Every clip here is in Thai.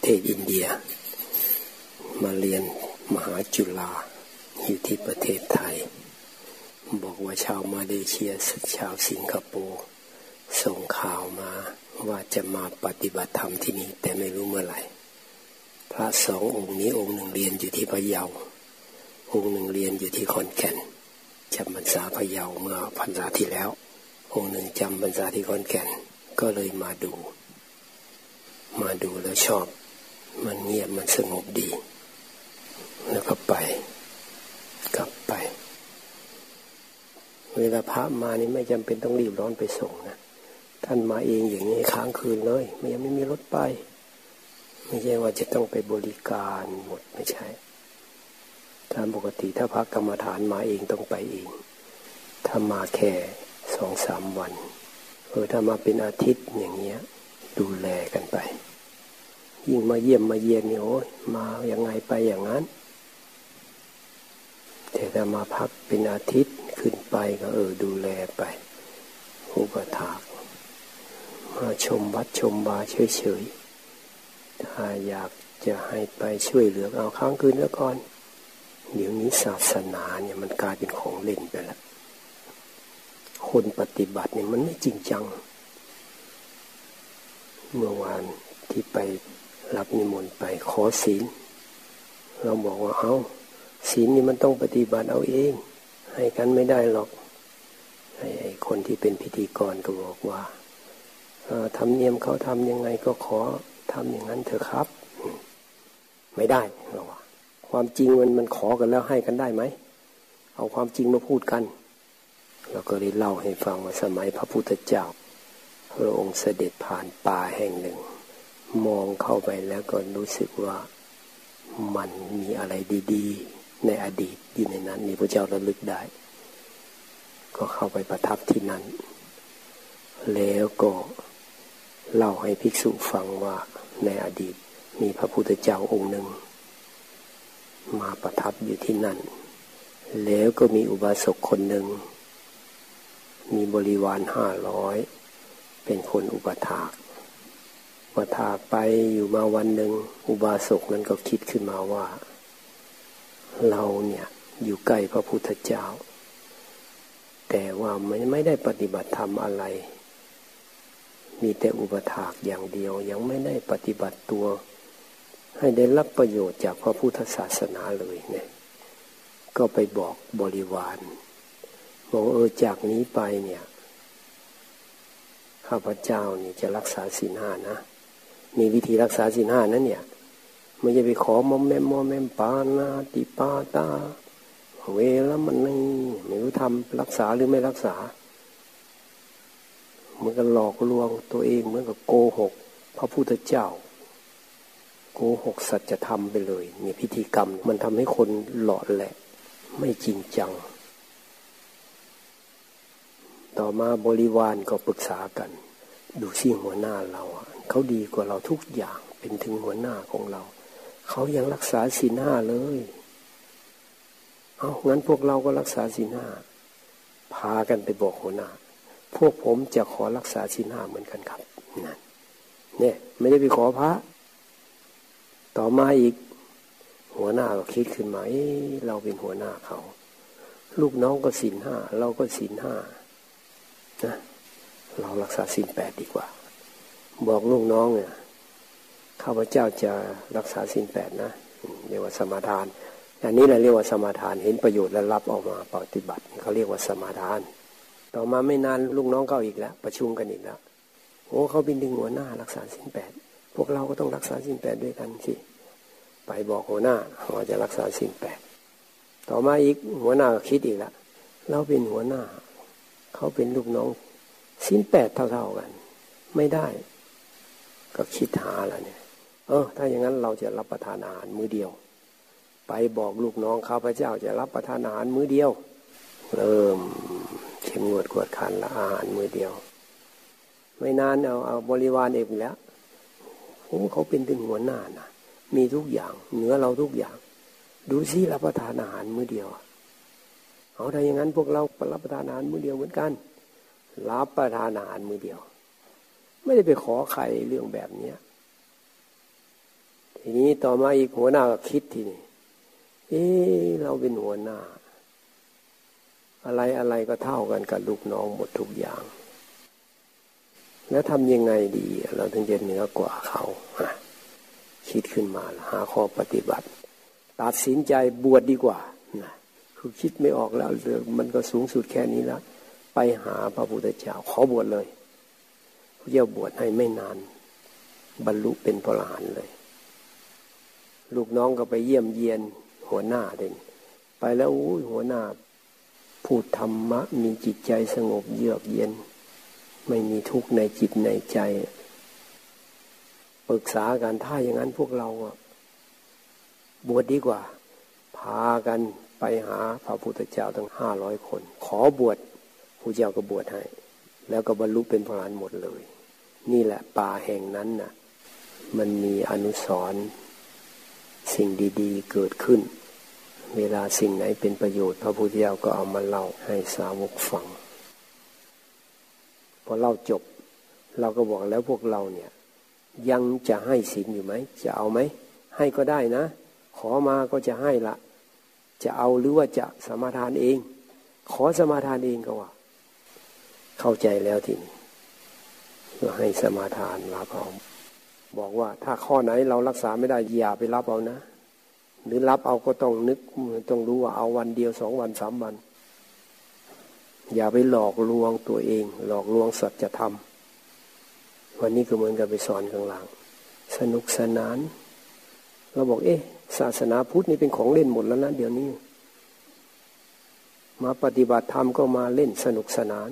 ประเทศอินเดีย มาเรียนมหาจุฬาอยู่ที่ประเทศไทย บอกว่าชาวมาเลเซียชาวสิงคโปร์ส่งข่าวมาว่าจะมาปฏิบัติธรรมที่นี่แต่ไม่รู้เมื่อไหร่ พระสององค์นี้องค์หนึ่งเรียนอยู่ที่พะเยา องค์หนึ่งเรียนอยู่ที่ขอนแก่นจำพรรษาพะเยาเมื่อพรรษาที่แล้ว องค์หนึ่งจำพรรษาที่ขอนแก่นก็เลยมาดู มาดูแล้วชอบ มันเงียบมันสงบดี แล้วก็ไป กลับไป เวลาพระมานี่ไม่จำเป็นต้องรีบร้อนไปส่งนะท่านมาเองอย่างนี้ค้างคืนเลยไม่ยังไม่มีรถไป ไม่ใช่ว่าจะต้องไปบริการหมดไม่ใช่ตามปกติถ้าพักกรรมฐานมาเองต้องไปเอง ถ้ามาแค่สองสามวันเออถ้ามาเป็นอาทิตย์อย่างเงี้ย ดูแลกันไป ยิ่งมาเยี่ยมมาเยียนนี่โอ้ยมาอย่างไงไปอย่างนั้น แต่ถ้ามาพักเป็นอาทิตย์ขึ้นไปก็เออดูแลไปอุปถากมาชมวัดชมบาเฉยๆถ้าอยากจะให้ไปช่วยเหลือเอาค้างคืนแล้วก่อน เดี๋ยวนี้ศาสนาเนี่ยมันกลายเป็นของเล่นไปแล้วคนปฏิบัติเนี่ยมันไม่จริงจัง เมื่อวานที่ไป รับนิมนต์ไปขอศีล เราบอกว่าเอาศีลนี่มันต้องปฏิบัติเอาเอง ให้กันไม่ได้หรอกไอ้คนที่เป็นพิธีกรก็บอกว่าทำเนียมเขาทำยังไงก็ขอทำอย่างนั้นเถอะครับ ไม่ได้เราว่าความจริงมันมันขอกันแล้วให้กันได้ไหมเอาความจริงมาพูดกัน เราก็เลยเล่าให้ฟังว่าสมัยพระพุทธเจ้าพระองค์เสด็จผ่านป่าแห่งหนึ่ง มองเข้าไปแล้วก็รู้สึกว่ามันมีอะไรดีๆ ในอดีตอยู่ในนั้นนี่พระเจ้าระลึกได้ ก็เข้าไปประทับที่นั้น แล้วก็เล่าให้ภิกษุฟังว่าในอดีตมีพระพุทธเจ้าองค์หนึ่ง มาประทับอยู่ที่นั่น แล้วก็มีอุบาสกคนหนึ่ง มีบริวารห้าร้อยเป็นคนอุปถาก อุปถาไปอยู่มาวันหนึ่งอุบาสกนั้นก็คิดขึ้นมาว่า เราเนี่ยอยู่ใกล้พระพุทธเจ้า แต่ว่าไม่ไม่ได้ปฏิบัติธรรมอะไร มีแต่อุปถากอย่างเดียวยังไม่ได้ปฏิบัติตัว ให้ได้รับประโยชน์จากพระพุทธศาสนาเลยเนี่ยก็ไปบอกบริวารบอกเออจากนี้ไปเนี่ยข้าพเจ้านี่จะรักษาศีลห้านะ มีวิธีรักษาศีลห้านั้นเนี่ยไม่จะไปขอมอมแมมมอมแมมปานาติปาตา เวลมันนี่ไม่รู้ทำรักษาหรือไม่รักษาเหมือนกับหลอกลวงตัวเองเหมือนกับโกหก พระพุทธเจ้า โกหกสัจธรรมไปเลยเนี่ยพิธีกรรม มันทำให้คนหลอดแหละ ไม่จริงจัง ต่อมาบริวารก็ปรึกษากัน ดูซิหัวหน้าเรา เขาดีกว่าเราทุกอย่างเป็นถึงหัวหน้าของเรา เขายังรักษาศีลห้าเลย เอางั้นพวกเราก็รักษาศีลห้า พากันไปบอกหัวหน้า พวกผมจะขอรักษาศีลห้าเหมือนกันครับนั่นเนี่ยไม่ได้ไปขอพระ ต่อมาอีก หัวหน้าก็คิดขึ้นมาเเราเป็นหัวหน้าเขา ลูกน้องก็ศีลห้า เราก็ศีลห้านะเรารักษาศีลแปดดีกว่า บอกลูกน้องเนี่ยข้าพเจ้าจะรักษาศีลแปดนะเรียกว่าสมาทาน อันนี้แหละเรียกว่าสมาทานเห็นประโยชน์และรับออกมาปฏิบัติเขาเรียกว่าสมาทาน ต่อมาไม่นานลูกน้องเข้าอีกแล้ว ประชุมกันอีกแล้วโอ้เขาเป็นดึงหัวหน้ารักษาศีลแปดพวกเราก็ต้องรักษาศีลแปดด้วยกันสิไปบอกหัวหน้าว่าจะรักษาศีลแปดต่อมาอีกหัวหน้าก็คิดอีกแล้วเราเป็นหัวหน้า เขาเป็นลูกน้องสิ้นแปดเท่าๆกัน ไม่ได้ ก็คิดหาแล้วเนี่ย เออ ถ้าอย่างนั้นเราจะรับประทานอาหารมื้อเดียว ไปบอกลูกน้องข้าพเจ้าจะรับประทานอาหารมื้อเดียว เริ่มเข้มงวดกวดขันละอาหารมื้อเดียว ไม่นานเอาเอาบริวารเองแล้วโอ้เขาเป็นถึงหัวหน้านะมีทุกอย่างเหนือเราทุกอย่าง ดูซิรับประทานอาหารมื้อเดียวเอาถ้าอย่างนั้นพวกเรารับประทานอาหารมื้อเดียวเหมือนกัน รับประทานอาหารมื้อเดียว ไม่ได้ไปขอใครเรื่องแบบเนี้ยทีนี้ต่อมาอีกหัวหน้าก็คิดทีนี้เอ๊เราเป็นหัวหน้า อะไรอะไรก็เท่ากันกับลูกน้องหมดทุกอย่าง แล้วทำยังไงดี เราถึงจะเหนือกว่าเขาคิดขึ้นมาหาข้อปฏิบัติ ตัดสินใจบวชดดีกว่านะคือคิดไม่ออกแล้วมันก็สูงสุดแค่นี้แล้วไปหาพระพุทธเจ้าขอบวชเลย พระเจ้าบวชให้ไม่นาน บรรลุเป็นพระอรหันเลย ลูกน้องก็ไปเยี่ยมเยียนหัวหน้าเด่นไปแล้วอู้หัวหน้าพูดธรรมะ มีจิตใจสงบเยือกเย็น ไม่มีทุกข์ในจิตในใจปรึกษากันถ้าอย่างนั้นพวกเราบวชดดีกว่า พากันไปหาพระพุทธเจ้าทั้งห้าร้อยคน ขอบวชพระเจ้าก็บวชให้ แล้วก็บรรลุเป็นพระอรหันต์หมดเลย นี่แหละป่าแห่งนั้นน่ะ มันมีอนุสรสิ่งดีๆเกิดขึ้น เวลาสิ่งไหนเป็นประโยชน์ พระพุทธเจ้าก็เอามาเล่าให้สาวกฟังพอเล่าจบ เราก็บอกแล้วพวกเราเนี่ย ยังจะให้ศีลอยู่ไหมจะเอาไหมให้ก็ได้นะ ขอมาก็จะให้ละจะเอาหรือว่าจะสมาทานเอง ขอสมาทานเองก็ว่า เข้าใจแล้วทีนี้ ให้สมาทานรับเอาบอกว่าถ้าข้อไหนเรารักษาไม่ได้อย่าไปรับเอานะ หรือรับเอาก็ต้องนึกต้องรู้ว่าเอาวันเดียวสองวันสามวัน อย่าไปหลอกลวงตัวเอง หลอกลวงสัจธรรมวันนี้ก็เหมือนกับไปสอนข้างหลัง สนุกสนาน เราบอกเอ๊ะ ศาสนาพุทธนี่เป็นของเล่นหมดแล้วนะเดี๋ยวนี้ มาปฏิบัติธรรมก็มาเล่นสนุกสนาน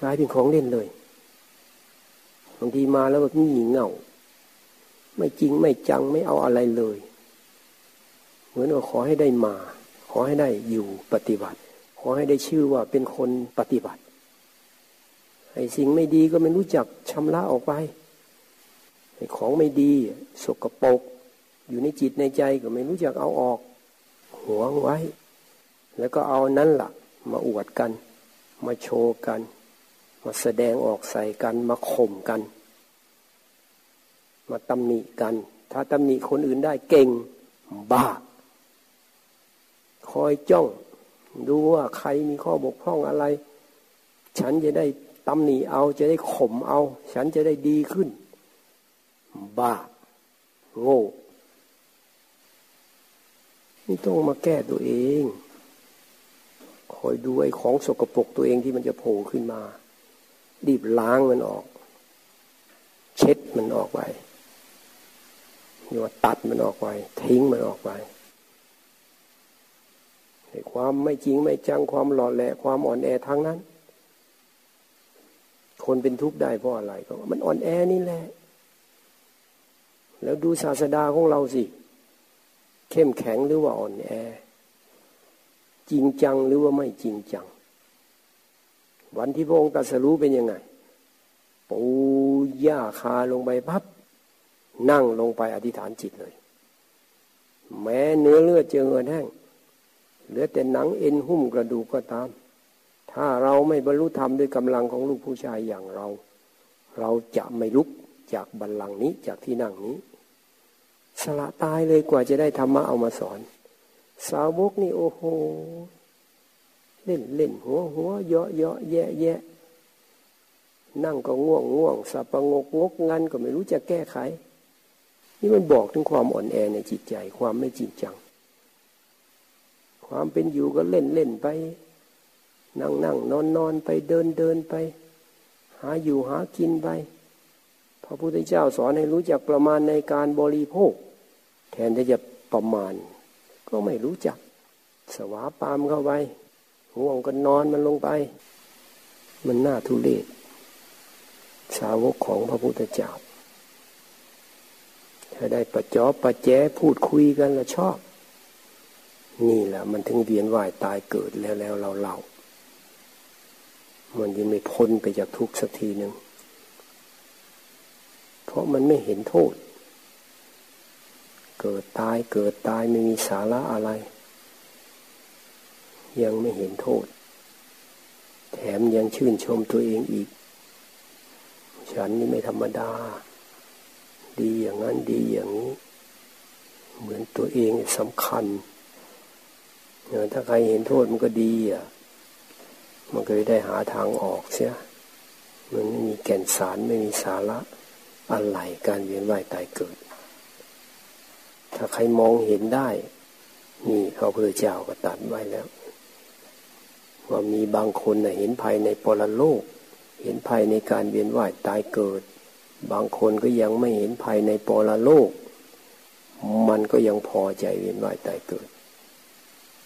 กลายเป็นของเล่นเลยางทีมาแล้วก็งี่เง่า ไม่จริงไม่จังไม่เอาอะไรเลย เหมือนว่าขอให้ได้มา ขอให้ได้อยู่ปฏิบัติ ขอให้ได้ชื่อว่าเป็นคนปฏิบัติไอ้สิ่งไม่ดีก็ไม่รู้จักชำระออกไปไอ้ของไม่ดีสกปรกอยู่ในจิตในใจก็ไม่รู้จักเอาออกหวงไว้ แล้วก็เอานั้นละ่ะ มาอวดกัน มาโชว์กัน มาแสดงออกใส่กันมาข่มกัน มาตำหนิกัน ถ้าตำหนิคนอื่นได้เก่งบ้า คอยจ้อง ดูว่าใครมีข้อบกพร่องอะไร ฉันจะได้ตำหนิเอาจะได้ข่มเอา ฉันจะได้ดีขึ้น บ้า โง่นี่ต้องมาแก้ตัวเอง คอยดูไอ้ของสกปรกตัวเองที่มันจะโผล่ขึ้นมา รีบล้างมันออก เช็ดมันออกไปหรือว่าตัดมันออกไปทิ้งมันออกไปความไม่จริงไม่จังความหล่อแหละความอ่อนแอทั้งนั้น คนเป็นทุกข์ได้เพราะอะไรก็มันอ่อนแอนี่แหละ แล้วดูศาสดาของเราสิ เข้มแข็งหรือว่าอ่อนแอ จริงจังหรือว่าไม่จริงจัง วันที่พระองค์ตรัสรู้เป็นยังไงปูย่าคาลงไปพับนั่งลงไปอธิษฐานจิตเลย แม้เนื้อเลือดเจือเงินแห้งเหลือแต่หนังเอ็นหุ้มกระดูกก็ตาม ถ้าเราไม่บรรลุธรรมด้วยกำลังของลูกผู้ชายอย่างเรา เราจะไม่ลุกจากบัลลังก์นี้จากที่นั่งนี้ สละตายเลยกว่าจะได้ธรรมะเอามาสอน สาวกนี่โอ้โห เล่นเล่นหัวหัวเยาะเยาะแยะแยะนั่งก็ง่วงง่วงสับประงกงกงันก็ไม่รู้จะแก้ไข นี่มันบอกถึงความอ่อนแอในจิตใจ ความไม่จริงจัง ความเป็นอยู่ก็เล่นเล่นไป นั่งนั่งนอนนอนไปเดินเดินไป หาอยู่หากินไปพระพุทธเจ้าสอนให้รู้จักประมาณในการบริโภค แทนที่จะประมาณ ก็ไม่รู้จัก สวาปามเข้าไป ง่วงก็นอนมันลงไป มันน่าทุเลศสาวกของพระพุทธเจ้า ถ้าได้ประจอบประแจพูดคุยกันแล้วชอบ นี่แหละมันถึงเวียนว่ายตายเกิดแล้วแล้วเราเล่ามันยังไม่พ้นไปจากทุกสักทีหนึ่ง เพราะมันไม่เห็นโทษ เกิดตายเกิดตายไม่มีสาระอะไร ยังไม่เห็นโทษ แถมยังชื่นชมตัวเองอีก ฉันนี่ไม่ธรรมดา ดีอย่างนั้นดีอย่างนี้ เหมือนตัวเองสำคัญถ้าใครเห็นโทษมันก็ดีอะ มันก็ได้หาทางออกเสีย มันไม่มีแก่นสารไม่มีสาระอะไรการเวียนว่ายตายเกิด ถ้าใครมองเห็นได้ นี่พระพุทธเจ้าก็ตัดไว้แล้ว ว่ามีบางคนนะเห็นภายในปรโลก เห็นภายในการเวียนว่ายตายเกิด บางคนก็ยังไม่เห็นภายในปรโลก มันก็ยังพอใจเวียนว่ายตายเกิด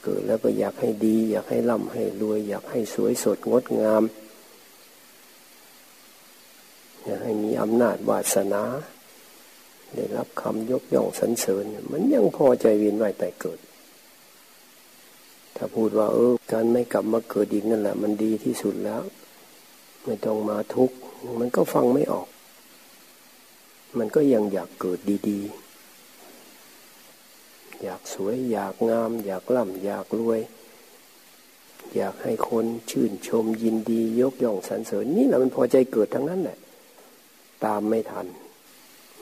เกิดแล้วก็อยากให้ดี อยากให้ร่ำให้รวย อยากให้สวยสดงดงามอยากให้มีอำนาจวาสนาได้รับคำยกย่องสรรเสริญ มันยังพอใจเวียนว่ายตายเกิด ถ้าพูดว่าเออการไม่กลับมาเกิดอีกนั่นแหละ มันดีที่สุดแล้ว ไม่ต้องมาทุกข์มันก็ฟังไม่ออก มันก็ยังอยากเกิดดีๆ อยากสวย อยากงาม อยากร่ำอยากรวย อยากให้คนชื่นชมยินดียกย่องสรรเสริญนี่แหละมันพอใจเกิดทั้งนั้นแหละ ตามไม่ทัน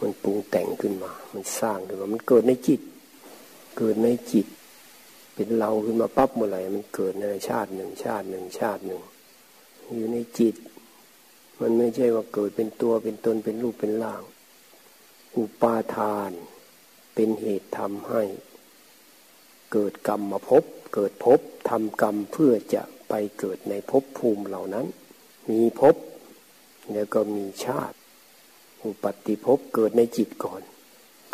มันปรุงแต่งขึ้นมา มันสร้างขึ้นมา มันเกิดในจิต เกิดในจิต เป็นเราขึ้นมาปั๊บเมื่อไหร่มันเกิดในชาติหนึ่งชาติหนึ่งชาติหนึ่ง อยู่ในจิต มันไม่ใช่ว่าเกิดเป็นตัวเป็นตนเป็นรูปเป็นร่าง อุปาทาน เป็นเหตุทำให้ เกิดกรรมมาพบ เกิดพบทำกรรมเพื่อจะไปเกิดในภพภูมิเหล่านั้น มีภพแล้วก็มีชาติ อุปติภพเกิดในจิตก่อน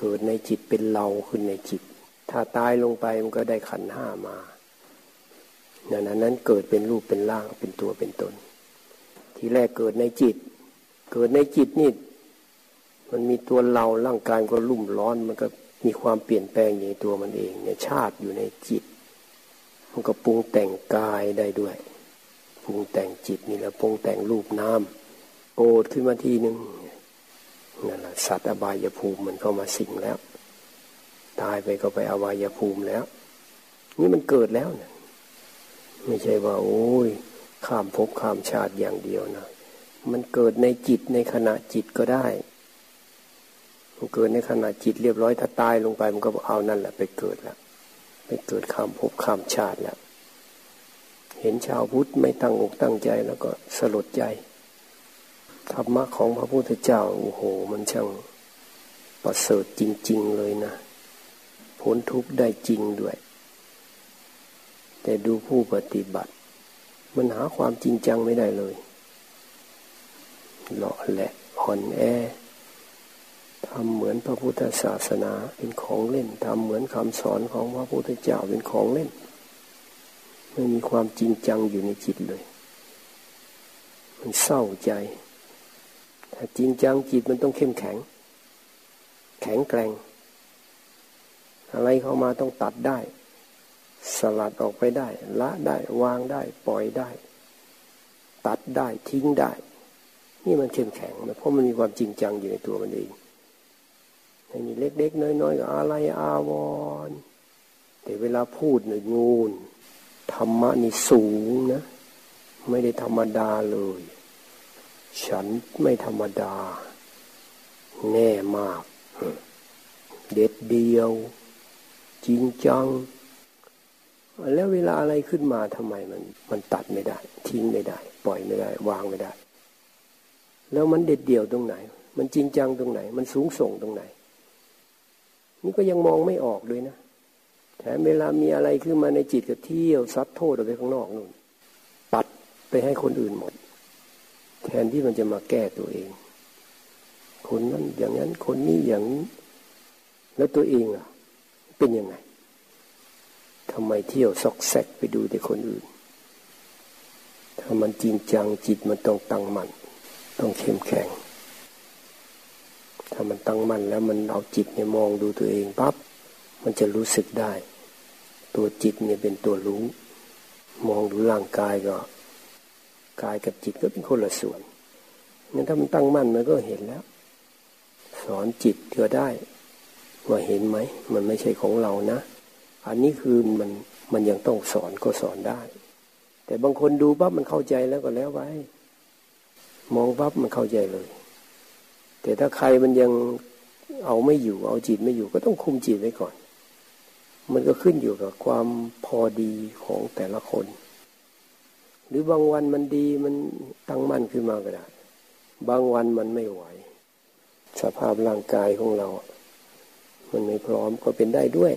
เกิดในจิตเป็นเราขึ้นในจิต ถ้าตายลงไปมันก็ได้ขันห้ามานั้นนั้นเกิดเป็นรูปเป็นร่างเป็นตัวเป็นตน ทีแรกเกิดในจิต เกิดในจิตนี่มันมีตัวเราร่างกายก็รุ่มร้อน มันก็มีความเปลี่ยนแปลงในตัวมันเองเนี่ยชาติอยู่ในจิต มันก็ปรุงแต่งกายได้ด้วย ปรุงแต่งจิตนี่แหละปรุงแต่งรูปน้ำโกรธขึ้นมาทีหนึ่งนั่นแหละสัตว์อบายภูมิมันเข้ามาสิงแล้ว ตายไปก็ไปอบายภูมิแล้ว นี่มันเกิดแล้วเนี่ยไม่ใช่ว่า โอ้ย ข้ามภพข้ามชาติอย่างเดียวนะมันเกิดในจิตในขณะจิตก็ได้ มันเกิดในขณะจิตเรียบร้อยถ้าตายลงไปมันก็เอานั่นแหละไปเกิดแล้วไปเกิดข้ามภพข้ามชาติแล้วเห็นชาวพุทธไม่ตั้งอกตั้งใจแล้วก็สลดใจธรรมะของพระพุทธเจ้าโอ้โห มันช่างประเสริฐจริง ๆ เลยนะ พ้นทุกข์ได้จริงด้วย แต่ดูผู้ปฏิบัติ มันหาความจริงจังไม่ได้เลยหล่อแหละอ่อนแอทำเหมือนพระพุทธศาสนาเป็นของเล่นทำเหมือนคำสอนของพระพุทธเจ้าเป็นของเล่น ไม่มีความจริงจังอยู่ในจิตเลย มันเศร้าใจถ้าจริงจังจิตมันต้องเข้มแข็ง แข็งแกร่ง อะไรเข้ามาต้องตัดได้ สลัดออกไปได้ ละได้วางได้ ปล่อยได้ ตัดได้ทิ้งได้ นี่มันเข้มแข็งเพราะมันมีความจริงจังอยู่ในตัวมันเองไอ้นี่เล็กๆน้อยๆก็อะไรอาวรแต่เวลาพูดหนึ่งงูนธรรมะนี่สูงนะ ไม่ได้ธรรมดาเลย ฉันไม่ธรรมดา แน่มาก เด็ดเดียว จริงจัง แล้วเวลาอะไรขึ้นมาทำไมมัน มันตัดไม่ได้ ทิ้งไม่ได้ ปล่อยไม่ได้ วางไม่ได้ แล้วมันเด็ดเดี่ยวตรงไหน มันจริงจังตรงไหน มันสูงส่งตรงไหน นี่ก็ยังมองไม่ออกด้วยนะแถมเวลามีอะไรขึ้นมาในจิตก็เที่ยวซัดโทษออกไปข้างนอกนู่นปัดไปให้คนอื่นหมด แทนที่มันจะมาแก้ตัวเอง คนนั้นอย่างนั้นคนนี้อย่างนี้แล้วตัวเองอะ เป็นยังไงทำไมเที่ยวซอกแซกไปดูแต่คนอื่น ถ้ามันจริงจังจิตมันต้องตั้งมั่นต้องเข้มแข็ง ถ้ามันตั้งมั่นแล้วมันเอาจิตเนี่ยมองดูตัวเองปั๊บมันจะรู้สึกได้ ตัวจิตเนี่ยเป็นตัวรู้ มองดูร่างกายก็กายกับจิตก็เป็นคนละส่วนงั้นถ้ามันตั้งมั่นมันก็เห็นแล้ว สอนจิตก็ได้ ว่าเห็นไหม มันไม่ใช่ของเรานะ อันนี้คือมันมันยังต้องสอนก็สอนได้ แต่บางคนดูปั๊บมันเข้าใจแล้วก็แล้วไว้มองปั๊บมันเข้าใจเลย แต่ถ้าใครมันยังเอาไม่อยู่ เอาจิตไม่อยู่ ก็ต้องคุมจิตไว้ก่อน มันก็ขึ้นอยู่กับความพอดีของแต่ละคน หรือบางวันมันดีมันตั้งมั่นขึ้นมาก็ได้ บางวันมันไม่ไหว สภาพร่างกายของเรา มันไม่พร้อมก็เป็นได้ด้วย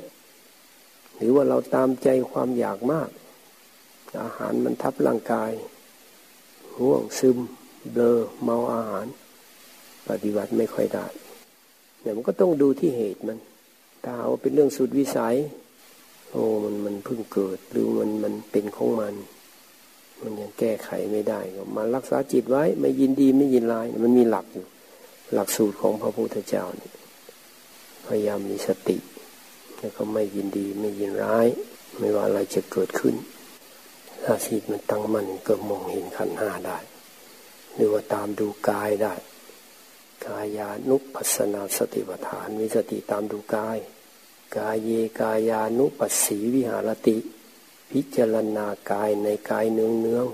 หรือว่าเราตามใจความอยากมาก อาหารมันทับร่างกายห่วงซึมเบลอเมาอาหาร ปฏิบัติไม่ค่อยได้เนี่ยมันก็ต้องดูที่เหตุมัน ถ้าว่าเป็นเรื่องสุดวิสัย โอ้มันมันเพิ่งเกิด หรือมันมันเป็นของมัน มันยังแก้ไขไม่ได้ก็มารักษาจิตไว้ ไม่ยินดีไม่ยินร้าย มันมีหลักอยู่ หลักสูตรของพระพุทธเจ้านี่ พยายามมีสติ แล้วก็ไม่ยินดีไม่ยินร้าย ไม่ว่าอะไรจะเกิดขึ้น ถ้าจิตมันตั้งมั่นก็มองเห็นขันห้าได้ หรือว่าตามดูกายได้ กายานุปัสนาสติปัฏฐานมีสติตามดูกาย กายเยกายานุปัสสีวิหารติ พิจารณากายในกายเนืองเนือง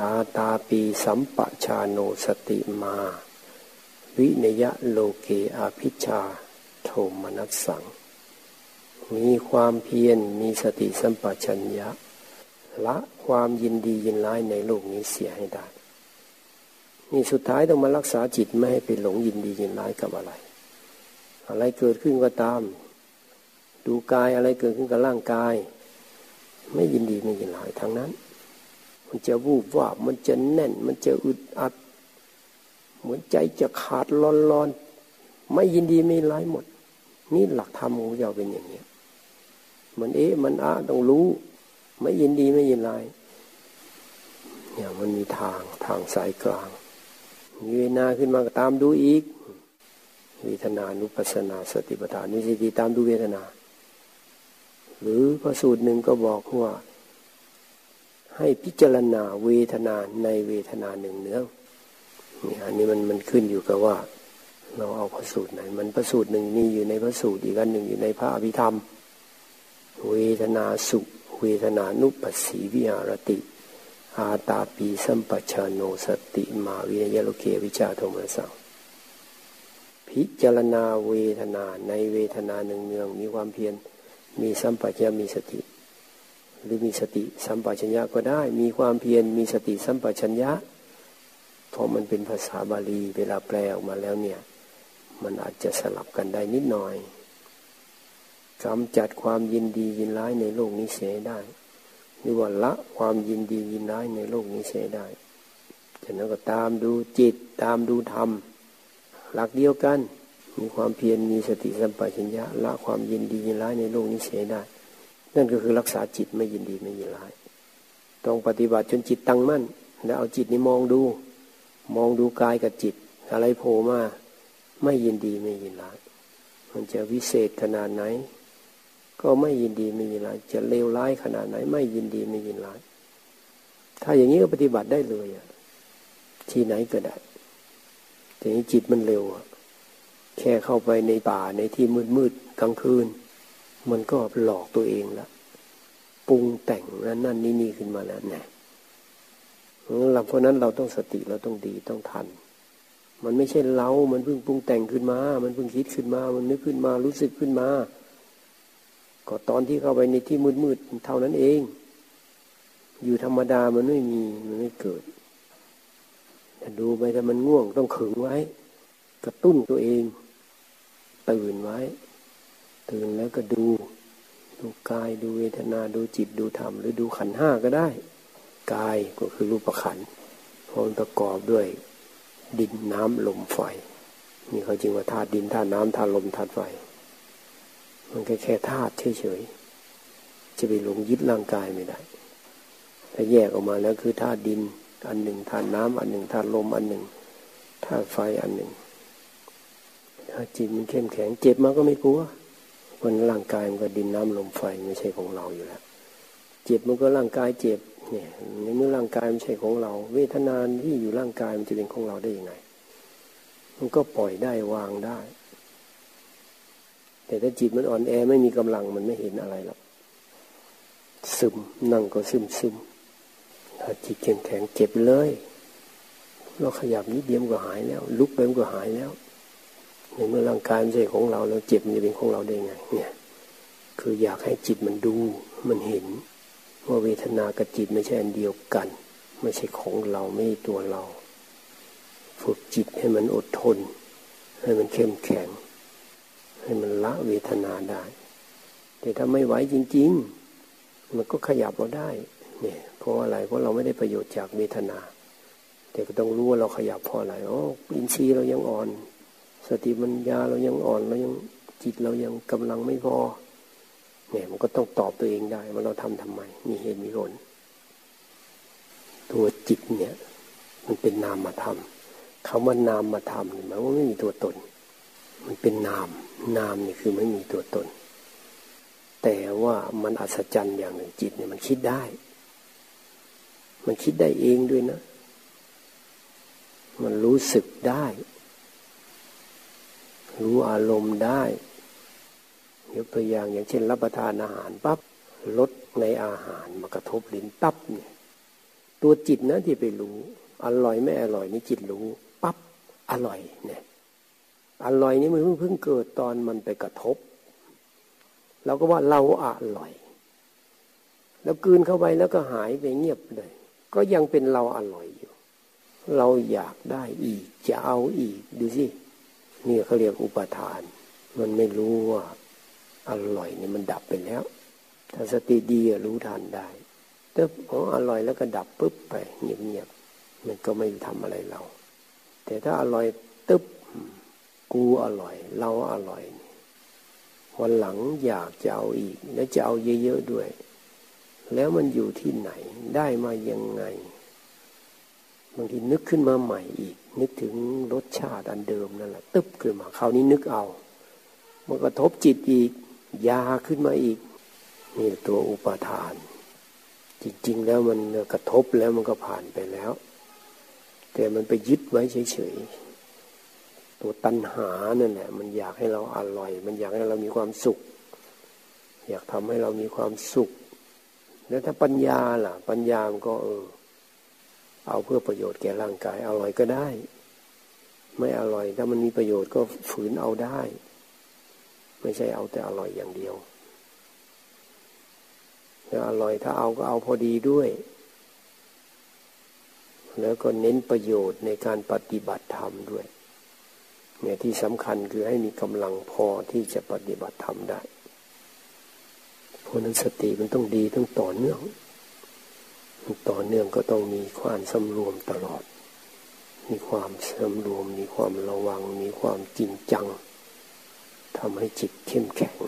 อาตาปีสัมปชาโนสติมา วิเนยะโลเกอาพิชา โทมนัสสัง มีความเพียรมีสติสัมปชัญญะ ละความยินดียินร้ายในโลกนี้เสียให้ได้ นี่สุดท้ายต้องมารักษาจิตไม่ให้ไปหลงยินดียินร้ายกับอะไร อะไรเกิดขึ้นก็ตาม ดูกายอะไรเกิดขึ้นกับร่างกาย ไม่ยินดีไม่ยินร้ายทั้งนั้น มันจะวูบว่ามันจะแน่น มันจะอึดอัด เหมือนใจจะขาดร้อนรอนไม่ยินดีไม่ร้ายหมด นี่หลักธรรมของเราเป็นอย่างนี้มันเอ๊ะมันอะต้องรู้ ไม่ยินดีไม่ยินร้ายเนี่ยมันมีทางทางสายกลางมีเวนาขึ้นมาก็ตามดูอีกเวทนานุปัสนาสติปัฏฐานนิสิติตามดูเวทนา หรือพระสูตรหนึ่งก็บอกว่า ให้พิจารณาเวทนาในเวทนาหนึ่งเนื้อนี่อันนี้มันมันขึ้นอยู่กับว่า เราเอาพระสูตรไหน มันพระสูตรหนึ่งมีอยู่ในพระสูตรอีกอันหนึ่งอยู่ในพระอภิธรรม เวทนาสุเวทนานุปัสสีวิหารติ อาตาปีสัมปชานโนสติมาวิยโลเกวิจาโทมสังพิจารณาเวทนาในเวทนาหนึ่งเนืองมีความเพียรมีสัมปชัญญะมีสติ หรือมีสติสัมปชัญญะก็ได้ มีความเพียรมีสติสัมปชัญญะเพราะมันเป็นภาษาบาลีเวลาแปลออกมาแล้วเนี่ย มันอาจจะสลับกันได้นิดหน่อยกำจัดความยินดียินร้ายในโลกนี้เสียได้หรือว่าละความยินดียินร้ายในโลกนี้เสียได้ฉะนั้นก็ตามดูจิตตามดูธรรม หลักเดียวกัน มีความเพียรมีสติสัมปชัญญะละความยินดียินร้ายในโลกนี้เสียได้ นั่นก็คือรักษาจิตไม่ยินดีไม่ยินร้าย ต้องปฏิบัติจนจิตตั้งมั่น แล้วเอาจิตนี้มองดู มองดูกายกับจิต อะไรโผล่มา ไม่ยินดีไม่ยินร้าย มันจะวิเศษขนาดไหน ก็ไม่ยินดีไม่ยินร้าย จะเลวร้ายขนาดไหน ไม่ยินดีไม่ยินร้าย ถ้าอย่างนี้ก็ปฏิบัติได้เลยอะที่ไหนก็ได้แต่นี้จิตมันเร็วอะแค่เข้าไปในป่าในที่มืดมืดกลางคืน มันก็หลอกตัวเองละปรุงแต่งนั่นนั่นนี่นี่ขึ้นมาแล้วไงเพราะนั้นเราต้องสติเราต้องดีต้องทัน มันไม่ใช่เรา มันเพิ่งปรุงแต่งขึ้นมา มันเพิ่งคิดขึ้นมา มันนึกขึ้นมา รู้สึกขึ้นมา ก็ตอนที่เข้าไปในที่มืดๆเท่านั้นเอง อยู่ธรรมดามันไม่มี มันไม่เกิดแต่ดูไปถ้ามันง่วงต้องขึงไว้ กระตุ้นตัวเอง ตื่นไว้ ตื่นแล้วก็ดู ดูกายดูเวทนาดูจิตดูธรรม หรือดูขันห้าก็ได้ กายก็คือรูปขันพร้อประกอบด้วย ดินน้ำลมไฟนี่เขาจริงว่าธาตุดินธาตุน้ำธาตุลมธาตุไฟมันแค่แค่ธาตุเฉยๆจะไปหลงยึดร่างกายไม่ได้ถ้าแยกออกมาแล้วคือธาตุดิน อันหนึ่งธาตุน้ำอันหนึ่งธาตุลมอันหนึ่งธาตุไฟอันหนึ่งถ้าจิตมันเข้มแข็งเจ็บมาก็ไม่กลัววันร่างกายมันก็ดินน้ำลมไฟไม่ใช่ของเราอยู่แล้ว เจ็บมันก็ร่างกายเจ็บเนี่ยในเมื่อร่างกายไม่ใช่ของเรา เวทนานที่อยู่ร่างกายมันจะเป็นของเราได้ยังไง มันก็ปล่อยได้วางได้ แต่ถ้าจิตมันอ่อนแอไม่มีกำลังมันไม่เห็นอะไรหรอกซึมนั่งก็ซึมซึมถ้าจิตเข้มแข็งเจ็บเลย เราขยับนิดเดียวก็หายแล้ว ลุกไปมันก็หายแล้วในเมื่อร่างกายไม่ใช่ของเราแล้วเจ็บมันจะเป็นของเราได้ไง เนี่ย คืออยากให้จิตมันดูมันเห็น ว่าเวทนากับจิตไม่ใช่อันเดียวกัน ไม่ใช่ของเราไม่ตัวเรา ฝึกจิตให้มันอดทน ให้มันเข้มแข็ง ให้มันละเวทนาได้ แต่ถ้าไม่ไหวจริง ๆ มันก็ขยับเราได้เนี่ยเพราะอะไรเพราะเราไม่ได้ประโยชน์จากเวทนา แต่ก็ต้องรู้ว่าเราขยับเพราะอะไรโอ้อินทรีย์เรายังอ่อน สติปัญญาเรายังอ่อนเรายังจิตเรายังกำลังไม่พอ เนี่ยมันก็ต้องตอบตัวเองได้ว่าเราทำทำไม มีเหตุมีผลตัวจิตเนี่ย มันเป็นนามธรรมคำว่านามมาทำเนี่ยมันว่าไม่มีตัวตน มันเป็นนาม นามนี่คือไม่มีตัวตน แต่ว่ามันอัศจรรย์อย่างหนึ่งจิตเนี่ยมันคิดได้ มันคิดได้เองด้วยนะ มันรู้สึกได้ รู้อารมณ์ได้ ยกตัวอย่างอย่างเช่น รับประทานอาหารปั๊บลดในอาหารมากระทบลิ้นปั๊บเนี่ยตัวจิตนะที่ไปรู้ อร่อยไม่อร่อยนี่จิตรู้ปั๊บอร่อยเนี่ยอร่อยนี่มันเพิ่งเพิ่งเกิดตอนมันไปกระทบเราก็ว่าเราอร่อย แล้วกืนเข้าไปแล้วก็หายไปเงียบเลย ก็ยังเป็นเราอร่อยอยู่ เราอยากได้อีกจะเอาอีกดูสินี่เขาเรียกอุปทาน มันไม่รู้ว่า อร่อยเนี่ยมันดับไปแล้ว ถ้าสติดีรู้ทันได้ตึ๊บอ๋ออร่อยแล้วก็ดับปุ๊บไปเงียบๆมันก็ไม่ทำอะไรเรา แต่ถ้าอร่อยตึ๊บกูอร่อย เราอร่อยวันหลังอยากจะเอาอีก และจะเอาเยอะๆด้วย แล้วมันอยู่ที่ไหนได้มายังไงบางทีนึกขึ้นมาใหม่อีก นึกถึงรสชาติอันเดิมนั่นแหละตึ๊บขึ้นมาคราวนี้นึกเอา มันกระทบจิตอีก ยาขึ้นมาอีก นี่ตัวอุปทาน จริง ๆ แล้วมันกระทบแล้วมันก็ผ่านไปแล้ว แต่มันไปยึดไว้เฉยๆตัวตัณหานั่นแหละมันอยากให้เราอร่อย มันอยากให้เรามีความสุข อยากทำให้เรามีความสุข แล้วถ้าปัญญาล่ะ ปัญญามันก็เออเอาเพื่อประโยชน์แก่ร่างกายอร่อยก็ได้ ไม่อร่อยถ้ามันมีประโยชน์ก็ฝืนเอาได้ ไม่ใช่เอาแต่อร่อยอย่างเดียวแล้วอร่อยถ้าเอาก็เอาพอดีด้วย แล้วก็เน้นประโยชน์ในการปฏิบัติธรรมด้วยเนี่ยที่สำคัญคือให้มีกำลังพอที่จะปฏิบัติธรรมได้เพราะนั้นสติมันต้องดีต้องต่อเนื่องต่อเนื่องก็ต้องมีความสำรวมตลอด มีความสำรวม มีความระวัง มีความจริงจัง ทำให้จิตเข้มแข็ง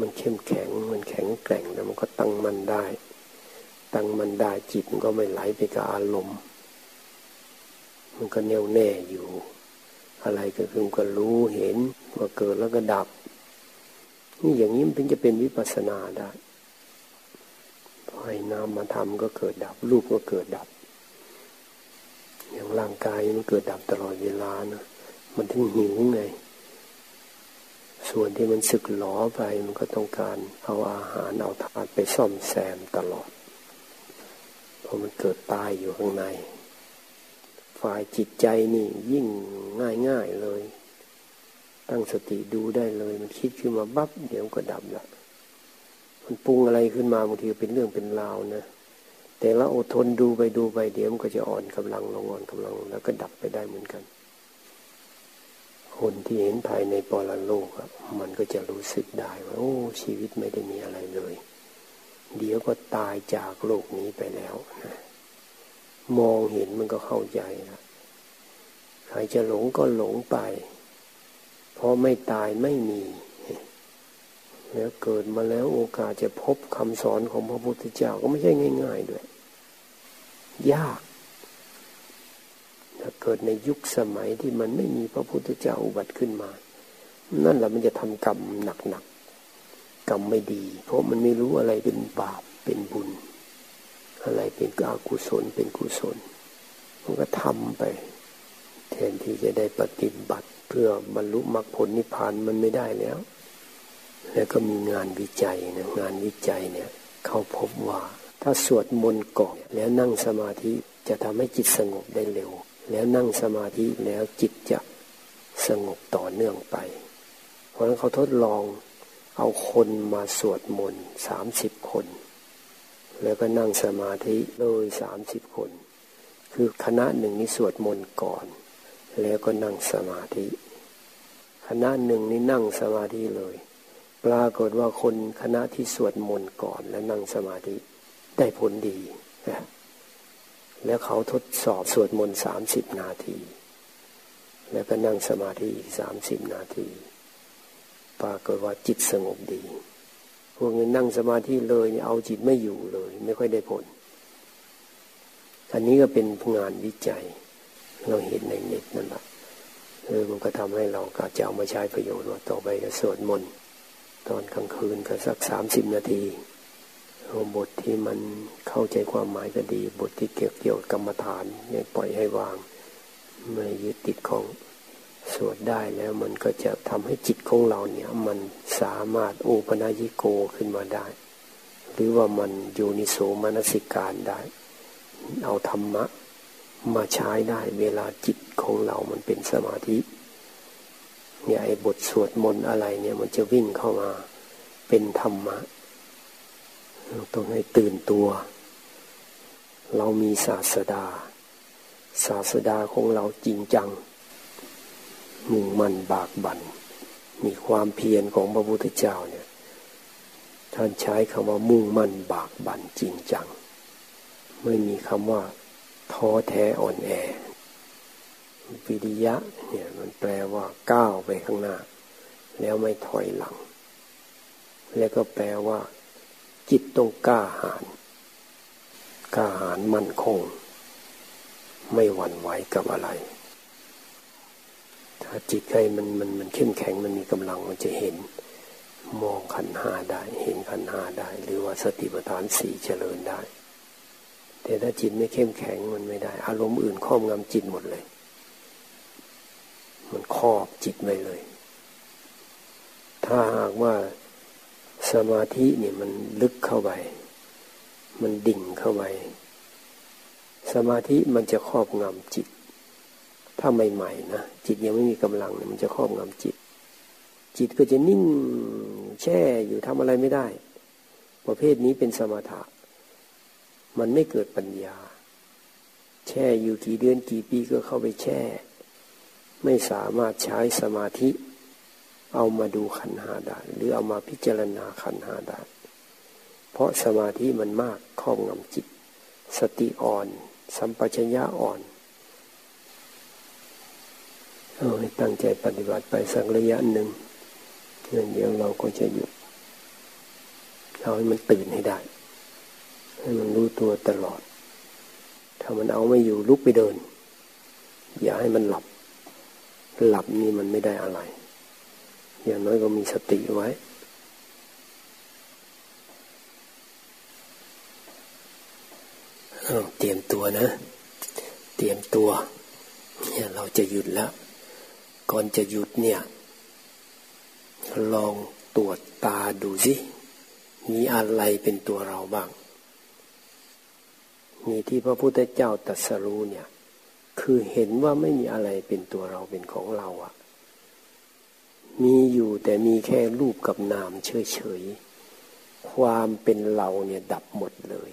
มันเข้มแข็ง มันแข็งแกร่งแล้วมันก็ตั้งมันได้ ตั้งมันได้จิตมันก็ไม่ไหลไปกับอารมณ์ มันก็แน่วแน่อยู่ อะไรก็คือก็รู้เห็นว่าเกิดแล้วก็ดับ นี่อย่างนี้มันถึงจะเป็นวิปัสสนาได้ให้น้ำมาทำก็เกิดดับ รูปก็เกิดดับ อย่างร่างกายมันเกิดดับตลอดเวลานะมันถึงหิวไง ส่วนที่มันสึกหลอไปมันก็ต้องการเอาอาหารเอาธาตุไปซ่อมแซมตลอด เพราะมันเกิดตายอยู่ข้างใน ฝ่ายจิตใจนี่ยิ่งง่ายๆเลย ตั้งสติดูได้เลย มันคิดขึ้นมาบั๊บเดี๋ยวก็ดับละมันปรุงอะไรขึ้นมาบางทีเป็นเรื่องเป็นราวนะแต่เราอดทนดูไปดูไปเดี๋ยวมันก็จะอ่อนกำลังลงอ่อนกำลัง แล้วก็ดับไปได้เหมือนกัน คนที่เห็นภายในปรโลกมันก็จะรู้สึกได้ว่าโอ้ชีวิตไม่ได้มีอะไรเลย เดี๋ยวก็ตายจากโลกนี้ไปแล้วนะมองเห็นมันก็เข้าใจนะใครจะหลงก็หลงไป เพราะไม่ตายไม่มี แล้วเกิดมาแล้วโอกาสจะพบคำสอนของพระพุทธเจ้าก็ไม่ใช่ง่าย ๆด้วย ยาก ถ้าเกิดในยุคสมัยที่มันไม่มีพระพุทธเจ้าอุบัติขึ้นมา นั่นแหละมันจะทำกรรมหนักๆกรรมไม่ดี เพราะมันไม่รู้อะไรเป็นบาปเป็นบุญ อะไรเป็นอกุศลเป็นกุศลมันก็ทำไป แทนที่จะได้ปฏิบัติเพื่อบรรลุมรรคผลนิพพานมันไม่ได้แล้ว แล้วก็มีงานวิจัยนะงานวิจัยเนี่ย เขาพบว่าถ้าสวดมนต์ก่อนแล้วนั่งสมาธิจะทำให้จิตสงบได้เร็ว แล้วนั่งสมาธิแล้วจิตจะสงบต่อเนื่องไป เพราะนั้นเขาทดลองเอาคนมาสวดมนต์สามสิบคน แล้วก็นั่งสมาธิเลยสามสิบคน คือคณะหนึ่งนี้สวดมนต์ก่อน แล้วก็นั่งสมาธิ คณะหนึ่งนี่นั่งสมาธิเลย ปรากฏว่าคนคณะที่สวดมนต์ก่อนและนั่งสมาธิได้ผลดี แล้วเขาทดสอบสวดมนต์สามสิบนาที แล้วก็นั่งสมาธิสามสิบนาที ปรากฏว่าจิตสงบดี พวกนี้นั่งสมาธิเลยเนี่ยเอาจิตไม่อยู่เลย ไม่ค่อยได้ผล อันนี้ก็เป็นงานวิจัย เราเห็นในเน็ตนั่นแหละเออมันก็ทำให้เราก็จะเอามาใช้ประโยชน์ว่าต่อไปก็สวดมนต์ตอนกลางคืนก็สักสามสิบนาที บทที่มันเข้าใจความหมายก็ดี บทที่เกี่ยวเกี่ยวกรรมฐานเนี่ยปล่อยให้วาง ไม่ยึดติดของสวดได้แล้วมันก็จะทำให้จิตของเราเนี่ยมันสามารถโอปนายิโกขึ้นมาได้ หรือว่ามันโยนิโสมนสิการได้ เอาธรรมะมาใช้ได้เวลาจิตของเรามันเป็นสมาธิเนี่ยไอ้บทสวดมนต์อะไรเนี่ยมันจะวิ่งเข้ามาเป็นธรรมะ เราต้องให้ตื่นตัว เรามีศาสดา ศาสดาของเราจริงจัง มุ่งมั่นบากบัน่น มีความเพียรของพระพุทธเจ้าเนี่ย ท่านใช้คำว่ามุ่งมั่นบากบั่นจริงจัง ไม่มีคำว่าท้อแท้อ่อนแอวิริยะเนี่ยมันแปลว่าก้าวไปข้างหน้า แล้วไม่ถอยหลัง แล้วก็แปลว่า จิตต้องกล้าหาญกล้าหาญมั่นคง ไม่หวั่นไหวกับอะไร ถ้าจิตใจมันมันมันเข้มแข็งมันมีกำลังมันจะเห็น มองขันหาได้ เห็นขันหาได้ หรือว่าสติปัฏฐานสี่เจริญได้ แต่ถ้าจิตไม่เข้มแข็งมันไม่ได้ อารมณ์อื่นครอบงำจิตหมดเลย มันครอบจิตไว้เลย ถ้าหากว่า สมาธิเนี่ยมันลึกเข้าไป มันดิ่งเข้าไป สมาธิมันจะครอบงำจิต ถ้าใหม่ๆนะจิตยังไม่มีกำลังมันจะครอบงำจิต จิตก็จะนิ่งแช่อยู่ทำอะไรไม่ได้ ประเภทนี้เป็นสมถะ มันไม่เกิดปัญญา แช่อยู่กี่เดือนกี่ปีก็เข้าไปแช่ ไม่สามารถใช้สมาธิ เอามาดูขันหาได้ หรือเอามาพิจารณาขันหาได้ เพราะสมาธิมันมากครอบงำจิต สติอ่อน สัมปชัญญะอ่อนเอาให้ตั้งใจปฏิบัติไปสักระยะหนึ่งเดี๋ยวเราก็จะหยุดเอาให้มันตื่นให้ได้ ให้มันรู้ตัวตลอด ถ้ามันเอาไม่อยู่ลุกไปเดิน อย่าให้มันหลับ หลับนี่มันไม่ได้อะไร อย่างน้อยก็มีสติไว้ เตรียมตัวนะ เตรียมตัว เนี่ยเราจะหยุดแล้ว ก่อนจะหยุดเนี่ย ลองตรวจตาดูสิ มีอะไรเป็นตัวเราบ้าง มีที่พระพุทธเจ้าตรัสรู้เนี่ย คือเห็นว่าไม่มีอะไรเป็นตัวเราเป็นของเราอะ มีอยู่แต่มีแค่รูปกับนามเฉยๆ ความเป็นเราเนี่ยดับหมดเลย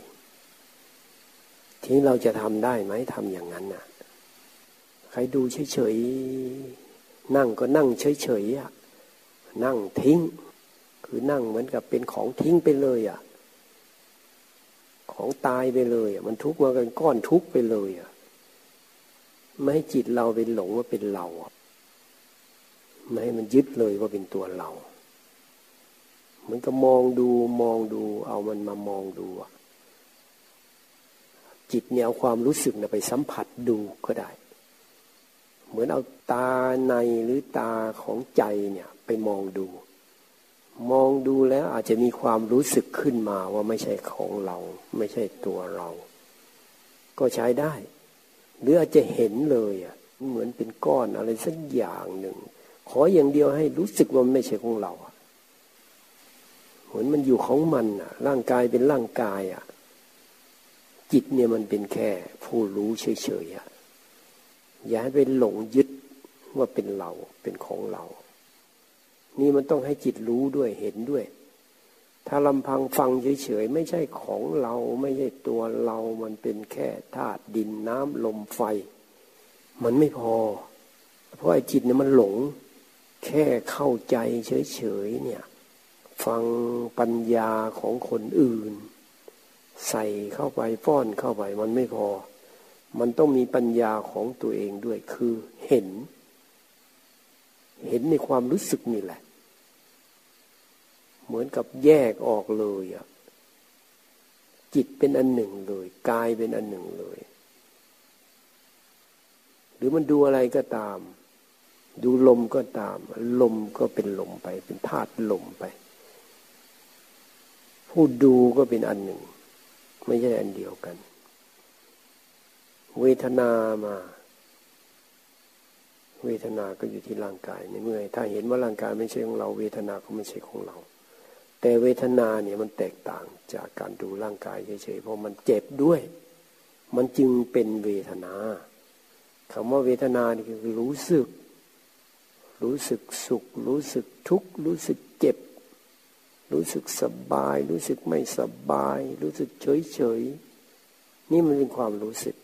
ทีนี้เราจะทำได้ไหมทำอย่างนั้นน่ะ ใครดูเฉยๆ นั่งก็นั่งเฉยๆอะนั่งทิ้ง คือนั่งเหมือนกับเป็นของทิ้งไปเลยอะ ของตายไปเลยอะ มันทุกข์มากันก้อนทุกข์ไปเลยอะ ไม่ให้จิตเราเป็นหลงว่าเป็นเรา ไม่ให้มันยึดเลยว่าเป็นตัวเราเหมือนกับมองดูมองดู เอามันมามองดู จิตเนี่ยเอาความรู้สึกไปสัมผัสดูก็ได้ เหมือนเอาตาในหรือตาของใจเนี่ยไปมองดู มองดูแล้วอาจจะมีความรู้สึกขึ้นมาว่าไม่ใช่ของเรา ไม่ใช่ตัวเรา ก็ใช้ได้ หรืออาจจะเห็นเลยอะเหมือนเป็นก้อนอะไรสักอย่างหนึ่ง ขออย่างเดียวให้รู้สึกว่าไม่ใช่ของเราเหมือนมันอยู่ของมันอะ ร่างกายเป็นร่างกายอะ จิตเนี่ยมันเป็นแค่ ผู้รู้เฉยๆอะอย่าให้ไปหลงยึดว่าเป็นเราเป็นของเรา นี่มันต้องให้จิตรู้ด้วยเห็นด้วย ถ้าลำพังฟังเฉยๆไม่ใช่ของเรา ไม่ใช่ตัวเรา มันเป็นแค่ธาตุดินน้ำลมไฟ มันไม่พอ เพราะไอ้จิตเนี่ยมันหลง แค่เข้าใจเฉยๆเนี่ย ฟังปัญญาของคนอื่น ใส่เข้าไปป้อนเข้าไปมันไม่พอ มันต้องมีปัญญาของตัวเองด้วยคือเห็น เห็นในความรู้สึกนี่แหละ เหมือนกับแยกออกเลยอะจิตเป็นอันหนึ่งเลยกายเป็นอันหนึ่งเลย หรือมันดูอะไรก็ตาม ดูลมก็ตาม ลมก็เป็นลมไป เป็นธาตุลมไป ผู้ดูก็เป็นอันหนึ่ง ไม่ใช่อันเดียวกัน เวทนามา เวทนาก็อยู่ที่ร่างกายในเมื่อถ้าเห็นว่าร่างกายไม่ใช่ของเรา เวทนาก็ไม่ใช่ของเรา แต่เวทนาเนี่ยมันแตกต่างจากการดูร่างกายเฉยๆเพราะมันเจ็บด้วย มันจึงเป็นเวทนาคำว่าเวทนานี่คือรู้สึก รู้สึกสุข รู้สึกทุกข์ รู้สึกเจ็บ รู้สึกสบาย รู้สึกไม่สบาย รู้สึกเฉยๆนี่มันเป็นความรู้สึก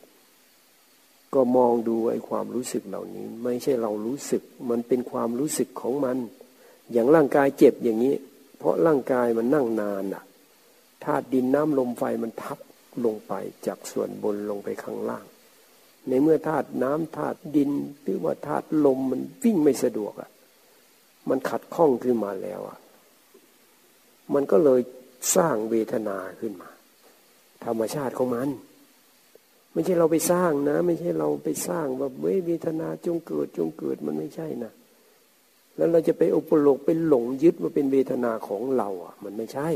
ก็มองดูไอ้ความรู้สึกเหล่านี้ ไม่ใช่เรารู้สึก มันเป็นความรู้สึกของมัน อย่างร่างกายเจ็บอย่างนี้ เพราะร่างกายมันนั่งนานอะธาตุดินน้ำลมไฟมันทับลงไปจากส่วนบนลงไปข้างล่าง ในเมื่อธาตุน้ำธาตุดิน หรือว่าธาตุลมมันวิ่งไม่สะดวกอะ มันขัดข้องขึ้นมาแล้วอะ มันก็เลยสร้างเวทนาขึ้นมา ธรรมชาติของมัน ไม่ใช่เราไปสร้างนะ ไม่ใช่เราไปสร้างแบบเวทนาจงเกิดจงเกิดมันไม่ใช่นะแล้วเราจะไปอุปโลกไปหลงยึดว่าเป็นเวทนาของเราอะ มันไม่ใช่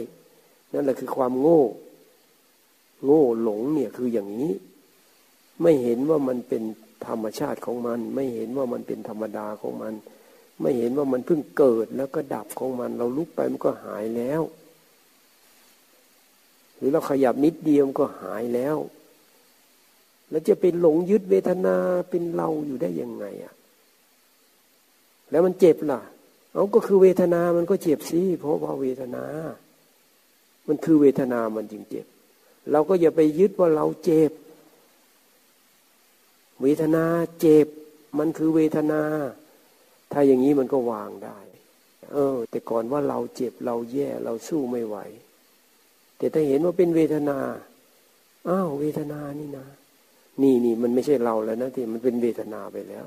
นั่นแหละคือความโง่ โง่หลงเนี่ยคืออย่างนี้ ไม่เห็นว่ามันเป็นธรรมชาติของมัน ไม่เห็นว่ามันเป็นธรรมดาของมัน ไม่เห็นว่ามันเพิ่งเกิดแล้วก็ดับของมัน เราลุกไปมันก็หายแล้ว หรือเราขยับนิดเดียวมันก็หายแล้วแล้วจะเป็นหลงยึดเวทนาเป็นเราอยู่ได้ยังไงอะ แล้วมันเจ็บล่ะ เอาก็คือเวทนามันก็เจ็บสิเพราะว่าเวทนา มันคือเวทนามันจึงเจ็บ เราก็อย่าไปยึดว่าเราเจ็บ เวทนาเจ็บมันคือเวทนา ถ้าอย่างนี้มันก็วางได้ เออ แต่ก่อนว่าเราเจ็บเราแย่เราสู้ไม่ไหว แต่ถ้าเห็นว่าเป็นเวทนาอ้าวเวทนานี่นะ นี่นี่มันไม่ใช่เราแล้วนะที่มันเป็นเวทนาไปแล้ว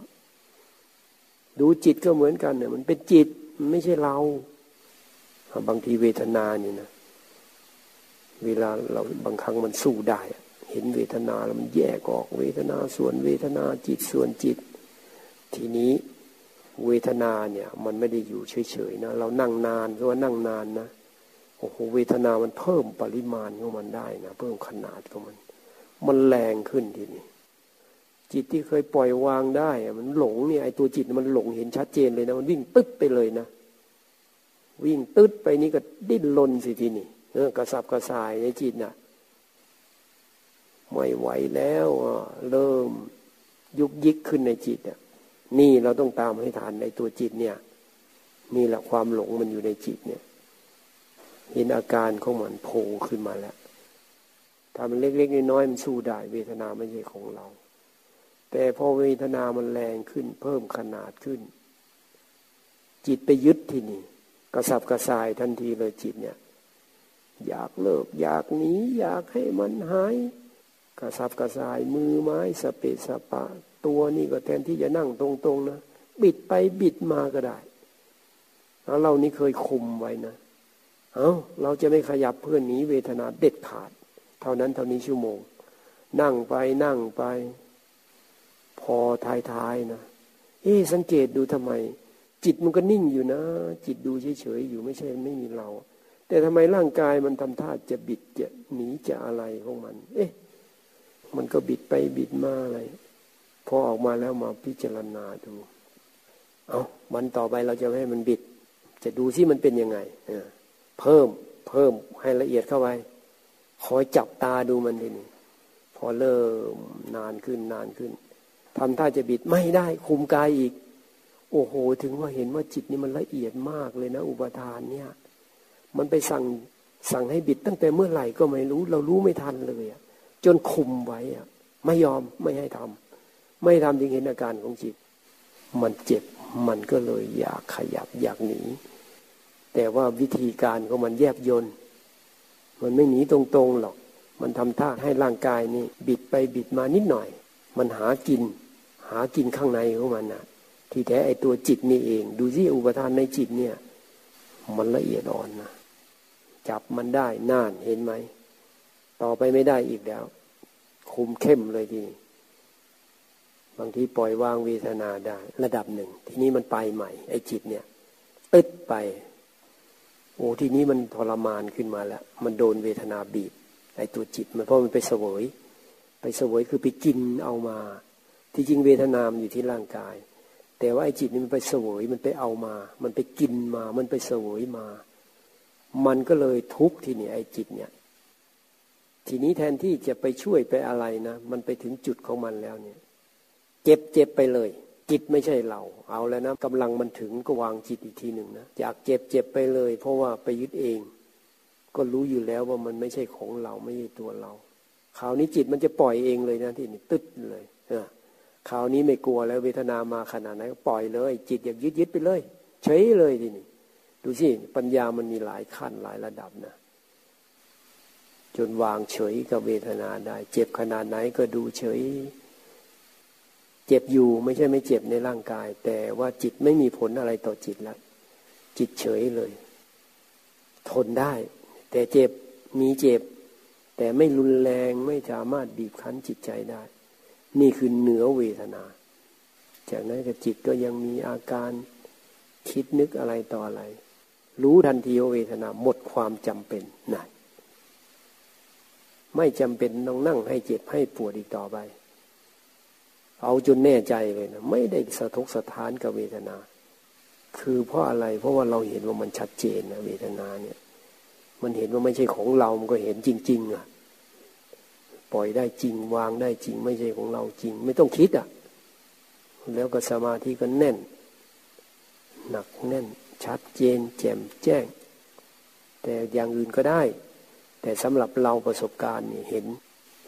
ดูจิตก็เหมือนกันเนี่ยมันเป็นจิตมันไม่ใช่เรา บางทีเวทนานี่นะเวลาเราบางครั้งมันสู้ได้ เห็นเวทนาแล้วมันแยกออกเวทนาส่วนเวทนาจิตส่วนจิต ทีนี้เวทนาเนี่ยมันไม่ได้อยู่เฉยๆนะเรานั่งนานก็ว่านั่งนานนะโอ้โหเวทนามันเพิ่มปริมาณของมันได้นะเพิ่มขนาดของมัน มันแรงขึ้นทีนี้จิตที่เคยปล่อยวางได้มันหลงเนี่ยไอตัวจิตมันหลงเห็นชัดเจนเลยนะมันวิ่งตึ๊ดไปเลยนะ วิ่งตึ๊ดไปนี่ก็ดิ้นรนสิทีนี่กระสับกระส่ายในจิตน่ะ ไม่ไหวแล้วเริ่มยุกยิกขึ้นในจิตอะนี่เราต้องตามให้ทันในตัวจิตเนี่ย นี่แหละความหลงมันอยู่ในจิตเนี่ย เห็นอาการของมันโผล่ขึ้นมาแล้วถ้ามันเล็กๆน้อยๆมันสู้ได้ เวทนาไม่ใช่ของเรา แต่พอเวทนามันแรงขึ้น เพิ่มขนาดขึ้น จิตไปยึดที่นี่ กระสับกระส่ายทันทีเลยจิตเนี่ย อยากเลิก อยากหนีอยากให้มันหาย กระสับกระส่ายมือไม้สเปสปะ ตัวนี่ก็แทนที่จะนั่งตรงๆนะบิดไปบิดมาก็ได้เรานี่เคยคุมไว้นะเอา้าเราจะไม่ขยับเพื่อนหนีเวทนาเด็ดขาด เท่านั้นเท่านี้ชั่วโมง นั่งไปนั่งไป พอท้ายๆนะเอ๊สังเกตดูทำไม จิตมันก็นิ่งอยู่นะ จิตดูเฉยๆอยู่ไม่ใช่ไม่มีเรา แต่ทำไมร่างกายมันทำท่าจะบิดจะหนีจะอะไรของมัน เอ๊ะ มันก็บิดไปบิดมาอะไรพอออกมาแล้วมาพิจารณาดู เอาวันต่อไปเราจะให้มันบิด จะดูซิมันเป็นยังไงเพิ่มเพิ่มให้ละเอียดเข้าไปคอยจับตาดูมันทีนี้พอเริ่มนานขึ้นนานขึ้นทำท่าจะบิดไม่ได้ คุมกายอีก โอ้โห ถึงว่าเห็นว่าจิตนี่มันละเอียดมากเลยนะ อุปทานเนี่ย มันไปสั่งสั่งให้บิดตั้งแต่เมื่อไหร่ก็ไม่รู้ เรารู้ไม่ทันเลยอะ จนคุมไว้อะไม่ยอมไม่ให้ทำไม่ทำจึงเห็นอาการของจิต มันเจ็บมันก็เลยอยากขยับอยากหนี แต่ว่าวิธีการของมันแยบยนมันไม่หนีตรงๆหรอก มันทำท่าให้ร่างกายนี่ บิดไปบิดมานิดหน่อย มันหากิน หากินข้างในของมันนะที่แท้ไอตัวจิตนี่เอง ดูสิอุปทานในจิตเนี่ย มันละเอียดอ่อนนะจับมันได้น่านเห็นไหม ต่อไปไม่ได้อีกแล้ว คุมเข้มเลยทีนี้บางทีปล่อยวางเวทนาได้ ระดับหนึ่ง ทีนี้มันไปใหม่ ไอ้จิตเนี่ยตึดไป โอ้ทีนี้มันทรมานขึ้นมาแล้ว มันโดนเวทนาบีบไอ้ตัวจิต มันเพราะมันไปเสวย ไปเสวยคือไปกินเอามา ที่จริงเวทนามอยู่ที่ร่างกาย แต่ว่าไอ้จิตนี่มันไปเสวยมันไปเอามา มันไปกินมา มันไปเสวยมา มันก็เลยทุกข์ทีนี้ไอ้จิตเนี่ย ทีนี้แทนที่จะไปช่วยไปอะไรนะ มันไปถึงจุดของมันแล้วเนี่ย เจ็บเจ็บไปเลย จิตไม่ใช่เรา เอาแล้วนะกำลังมันถึงก็วางจิตอีกทีหนึ่งนะอยากเจ็บเจ็บไปเลย เพราะว่าไปยึดเอง ก็รู้อยู่แล้วว่ามันไม่ใช่ของเราไม่ใช่ตัวเราคราวนี้จิตมันจะปล่อยเองเลยนะที่นี่ตึ๊ดเลยเออคราวนี้ไม่กลัวแล้วเวทนามาขนาดไหนก็ปล่อยเลย จิตอยากยึดยึดไปเลยเฉยเลยทีนี้ดูสิปัญญามันมีหลายขั้นหลายระดับนะ จนวางเฉยกับเวทนาได้ เจ็บขนาดไหนก็ดูเฉย เจ็บอยู่ไม่ใช่ไม่เจ็บในร่างกาย แต่ว่าจิตไม่มีผลอะไรต่อจิตแล้วจิตเฉยเลย ทนได้ แต่เจ็บมีเจ็บ แต่ไม่รุนแรงไม่สามารถบีบคั้นจิตใจได้ นี่คือเหนือเวทนา จากนั้นก็จิตก็ยังมีอาการคิดนึกอะไรต่ออะไร รู้ทันทีว่าเวทนาหมดความจำเป็นนั่น ไม่จำเป็นต้องนั่งให้เจ็บให้ปวดอีกต่อไป เอาจนแน่ใจเลยนะไม่ได้สะทกสะท้านกับเวทนา คือเพราะอะไร เพราะว่าเราเห็นว่ามันชัดเจนนะเวทนาเนี่ย มันเห็นว่าไม่ใช่ของเรา มันก็เห็นจริง ๆอะปล่อยได้จริงวางได้จริง ไม่ใช่ของเราจริง ไม่ต้องคิดอะ แล้วก็สมาธิก็แน่น หนักแน่น ชัดเจน แจ่มแจ้ง แต่อย่างอื่นก็ได้ แต่สำหรับเราประสบการณ์นี่เห็น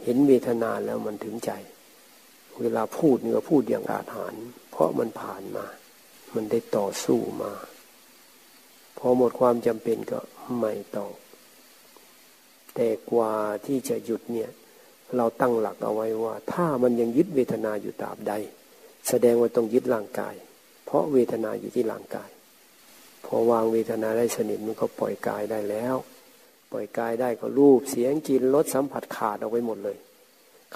เห็นเวทนาแล้วมันถึงใจ เวลาพูดเนี่ยพูดอย่างอาถรรพ์เพราะมันผ่านมา มันได้ต่อสู้มา พอหมดความจำเป็นก็ไม่ต่อ แต่กว่าที่จะหยุดเนี่ย เราตั้งหลักเอาไว้ว่า ถ้ามันยังยึดเวทนาอยู่ตราบใด แสดงว่าต้องยึดร่างกาย เพราะเวทนาอยู่ที่ร่างกาย พอวางเวทนาได้สนิทมันก็ปล่อยกายได้แล้ว ปล่อยกายได้ก็รูปเสียงกลิ่นรสสัมผัสขาดเอาไว้หมดเลย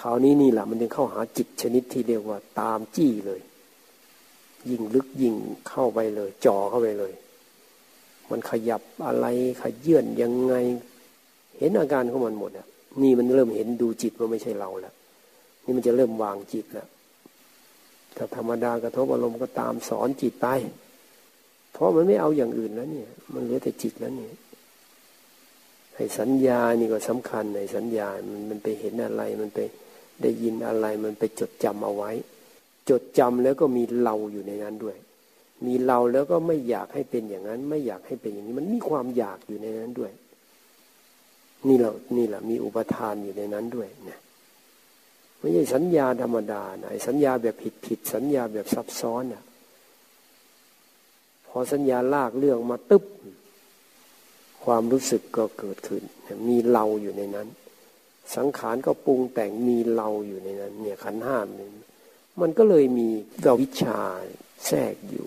คราวนี้นี่แหละมันจึงเข้าหาจิตชนิดที่เรียกว่าตามจี้เลย ยิ่งลึกยิ่งเข้าไปเลย จ่อเข้าไปเลย มันขยับอะไรขยื่นยังไง เห็นอาการของมันหมดอะนี่มันเริ่มเห็นดูจิตว่าไม่ใช่เราแล้วนี่มันจะเริ่มวางจิตแล้วถ้าธรรมดากระทบอารมณ์ก็ตามสอนจิตไป เพราะมันไม่เอาอย่างอื่นแล้วเนี่ย มันเหลือแต่จิตแล้วเนี่ย ไอ้สัญญานี่ก็สำคัญในสัญญา มันมันไปเห็นอะไร มันไปได้ยินอะไร มันไปจดจำเอาไว้ จดจำแล้วก็มีเราอยู่ในนั้นด้วย มีเราแล้วก็ไม่อยากให้เป็นอย่างนั้น ไม่อยากให้เป็นอย่างนี้ มันมีความอยากอยู่ในนั้นด้วย นี่เรานี่แหละมีอุปทานอยู่ในนั้นด้วยนะไม่ใช่สัญญาธรรมดานะสัญญาแบบผิดผิดสัญญาแบบซับซ้อนอะพอสัญญาลากเรื่องมาตึ๊บ ความรู้สึกก็เกิดขึ้น มีเราอยู่ในนั้น สังขารก็ปรุงแต่งมีเราอยู่ในนั้น เนี่ยขันห้ามนึงมันก็เลยมีกวิชาแทรกอยู่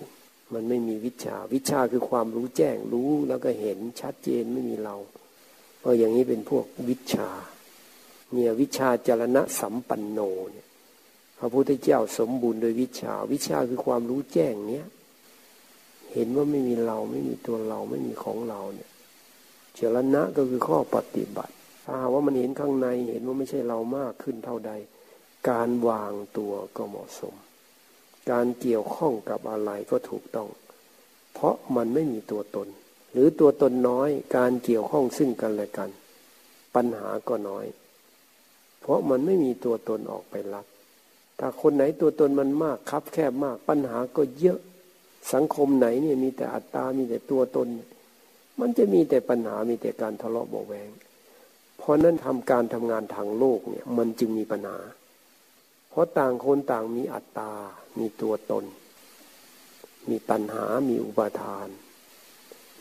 มันไม่มีวิชา วิชาคือความรู้แจ้งรู้แล้วก็เห็นชัดเจนไม่มีเราเอออย่างนี้เป็นพวกวิชา เนี่ยวิชาจรณะสัมปันโนเนี่ยพระพุทธเจ้าสมบูรณ์โดยวิชา วิชาคือความรู้แจ้งเนี้ยเห็นว่าไม่มีเราไม่มีตัวเราไม่มีของเราเนี่ย จรณะก็คือข้อปฏิบัติถ้าว่ามันเห็นข้างในเห็นว่าไม่ใช่เรามากขึ้นเท่าใด การวางตัวก็เหมาะสม การเกี่ยวข้องกับอะไรก็ถูกต้อง เพราะมันไม่มีตัวตน หรือตัวตนน้อยการเกี่ยวข้องซึ่งกันและกัน ปัญหาก็น้อย เพราะมันไม่มีตัวตนออกไปรับถ้าคนไหนตัวตนมันมากคับ แคบมากปัญหาก็เยอะสังคมไหนเนี่ยมีแต่อัตตา มีแต่ตัวตน มันจะมีแต่ปัญหามีแต่การทะเลาะเบาแวงเพราะนั้นทำการทำงานทางโลกเนี่ย มันจึงมีปัญหา เพราะต่างคนต่างมีอัตตา มีตัวตน มีปัญหา มีอุปาทาน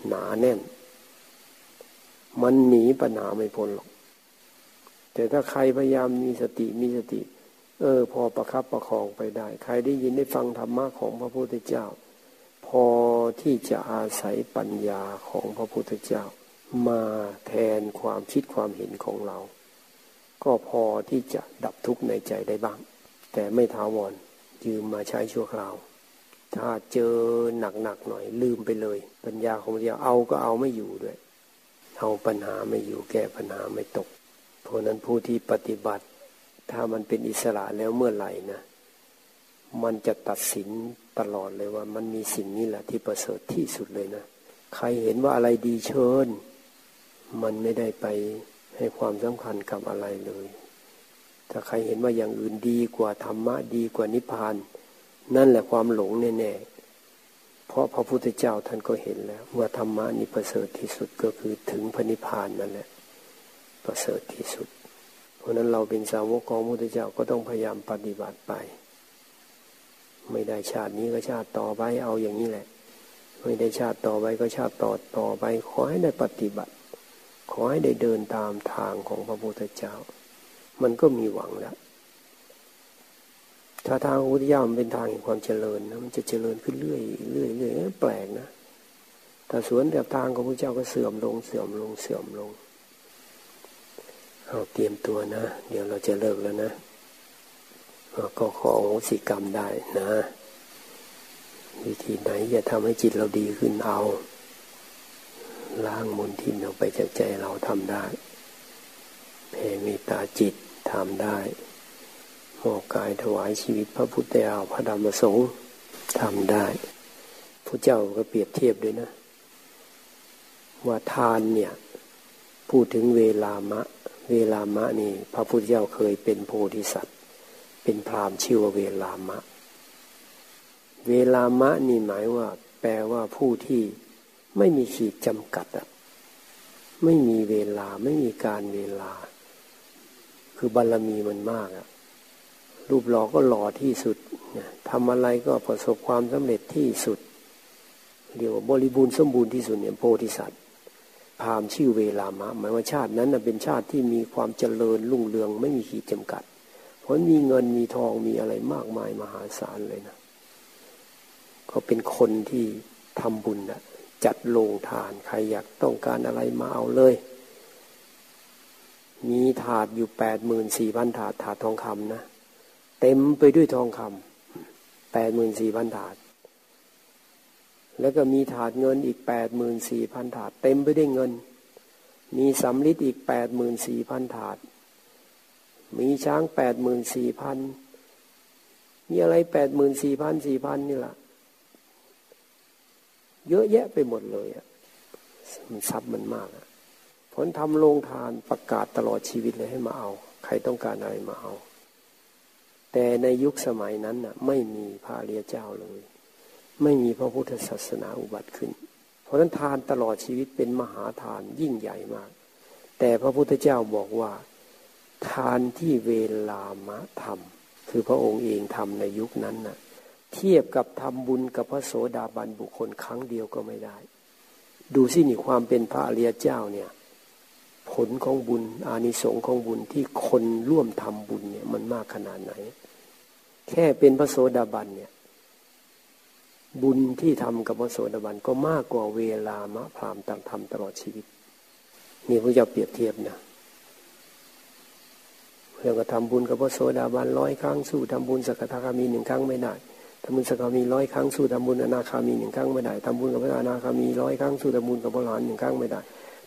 หนาแน่น มันหนีปัญหาไม่พ้นหรอก แต่ถ้าใครพยายามมีสติมีสติ เออ พอประคับประคองไปได้ ใครได้ยินได้ฟังธรรมะของพระพุทธเจ้า พอที่จะอาศัยปัญญาของพระพุทธเจ้า มาแทนความคิดความเห็นของเรา ก็พอที่จะดับทุกข์ในใจได้บ้าง แต่ไม่ท้าวรยืมมาใช้ชั่วคราว ถ้าเจอหนักๆหน่อยลืมไปเลย ปัญญาของเดียวเอาก็เอาไม่อยู่ด้วยเอาปัญหาไม่อยู่แก้ปัญหาไม่ตก เพราะนั้นผู้ที่ปฏิบัติ ถ้ามันเป็นอิสระแล้วเมื่อไหร่นะ มันจะตัดสิน ตลอดเลยว่า มันมีสิ่งนี้แหละที่ประเสริฐที่สุดเลยนะ ใครเห็นว่าอะไรดีเชิญ มันไม่ได้ไปให้ความสำคัญกับอะไรเลย ถ้าใครเห็นว่าอย่างอื่นดีกว่าธรรมะดีกว่านิพพาน นั่นแหละความหลงแน่ๆ เพราะพระพุทธเจ้าท่านก็เห็นแล้ว ว่าธรรมะนี่ประเสริฐที่สุดก็คือถึงพระนิพพานนั่นแหละ ประเสริฐที่สุด เพราะนั้นเราเป็นสาวกของพระพุทธเจ้าก็ต้องพยายามปฏิบัติไป ไม่ได้ชาตินี้ก็ชาติต่อไปเอาอย่างนี้แหละ ไม่ได้ชาติต่อไปก็ชาติต่อต่อไป ขอให้ได้ปฏิบัติ ขอให้ได้เดินตามทางของพระพุทธเจ้า มันก็มีหวังแล้วถ้าทางพุทธเจ้ามันเป็นทางแห่งความเจริญนะมันจะเจริญขึ้นเรื่อยเรื่อยเรื่อยแปลกนะแต่สวนแบบทางของพระเจ้าก็เสื่อมลงเสื่อมลงเสื่อมลงเอาเตรียมตัวนะ เดี๋ยวเราจะเลิกแล้วนะ ก็ขอโหสิกรรมได้นะ วิธีไหนจะทำให้จิตเราดีขึ้นเอา ล้างมลทินออกไปจากใจเราทำได้แผ่เมตตาจิตทำได้มอบกายถวายชีวิตพระพุทธเจ้าพระธรรมสงฆ์ทำได้พระเจ้าก็เปรียบเทียบด้วยนะ ว่าทานเนี่ย พูดถึงเวลามะ เวลามะนี่ พระพุทธเจ้าเคยเป็นโพธิสัตว เป็นพรามชื่อว่าเวลามะ เวลามะนี่หมายว่า แปลว่าผู้ที่ไม่มีขีดจำกัดอะไม่มีเวลาไม่มีการเวลา คือบารรมีมันมากอะรูปหล่อก็หล่อที่สุดทำอะไรก็ประสบความสำเร็จที่สุดเรียกว่าบริบูรณ์สมบูรณ์ที่สุดเนี่ยโพธิสัตว์พามชื่อเวลามะ หมายว่าชาตินั้นเป็นชาติที่มีความเจริญรุ่งเรืองไม่มีขีดจำกัด เพราะมีเงินมีทองมีอะไรมากมายมหาศาลเลยนะก็เป็นคนที่ทำบุญนะจัดโรงทานใครอยากต้องการอะไรมาเอาเลย มีถาดอยู่แปดหมื่นสี่พันถาดถาดทองคำนะ เต็มไปด้วยทองคำแปดหมื่นสี่พันถาด แล้วก็มีถาดเงินอีกแปดหมื่นสี่พันถาด เต็มไปด้วยเงิน มีสำลิดอีกแปดหมื่นสี่พันถาด มีช้างแปดหมื่นสี่พันมีอะไรแปดหมื่นสี่พันสี่พันนี่แหละเยอะแยะไปหมดเลยอะมันทรัพย์มันมากอะผลทำโรงทานประกาศตลอดชีวิตเลยให้มาเอา ใครต้องการอะไรมาเอา แต่ในยุคสมัยนั้นน่ะ ไม่มีพระเรียเจ้าเลย ไม่มีพระพุทธศาสนาอุบัติขึ้น เพราะนั้นทานตลอดชีวิตเป็นมหาทานยิ่งใหญ่มาก แต่พระพุทธเจ้าบอกว่า ทานที่เวลามะทำคือพระองค์เองทำในยุคนั้นน่ะ เทียบกับทำบุญกับพระโสดาบันบุคคลครั้งเดียวก็ไม่ได้ ดูสินี่ความเป็นพระอริยเจ้าเนี่ย ผลของบุญอานิสงส์ของบุญที่คนร่วมทำบุญเนี่ยมันมากขนาดไหน แค่เป็นพระโสดาบันเนี่ย บุญที่ทำกับพระโสดาบันก็มากกว่าเวลามะพรามต่างทำตลอดชีวิตนี่พระเจ้าเปรียบเทียบนะ เรื่องก็ทำบุญกับพระโสดาบันร้อยครั้งสู้ทำบุญสักทาคามีหนึ่งครั้งไม่ได้ทำบุญสกามีร้อยครั้งสู้ทำบุญอนาคามีหนึ่งครั้งไม่ได้ทำบุญกับพระอนาคามีร้อยครั้งสู้ทำบุญกับพระหลานหนึ่งครั้งไม่ได้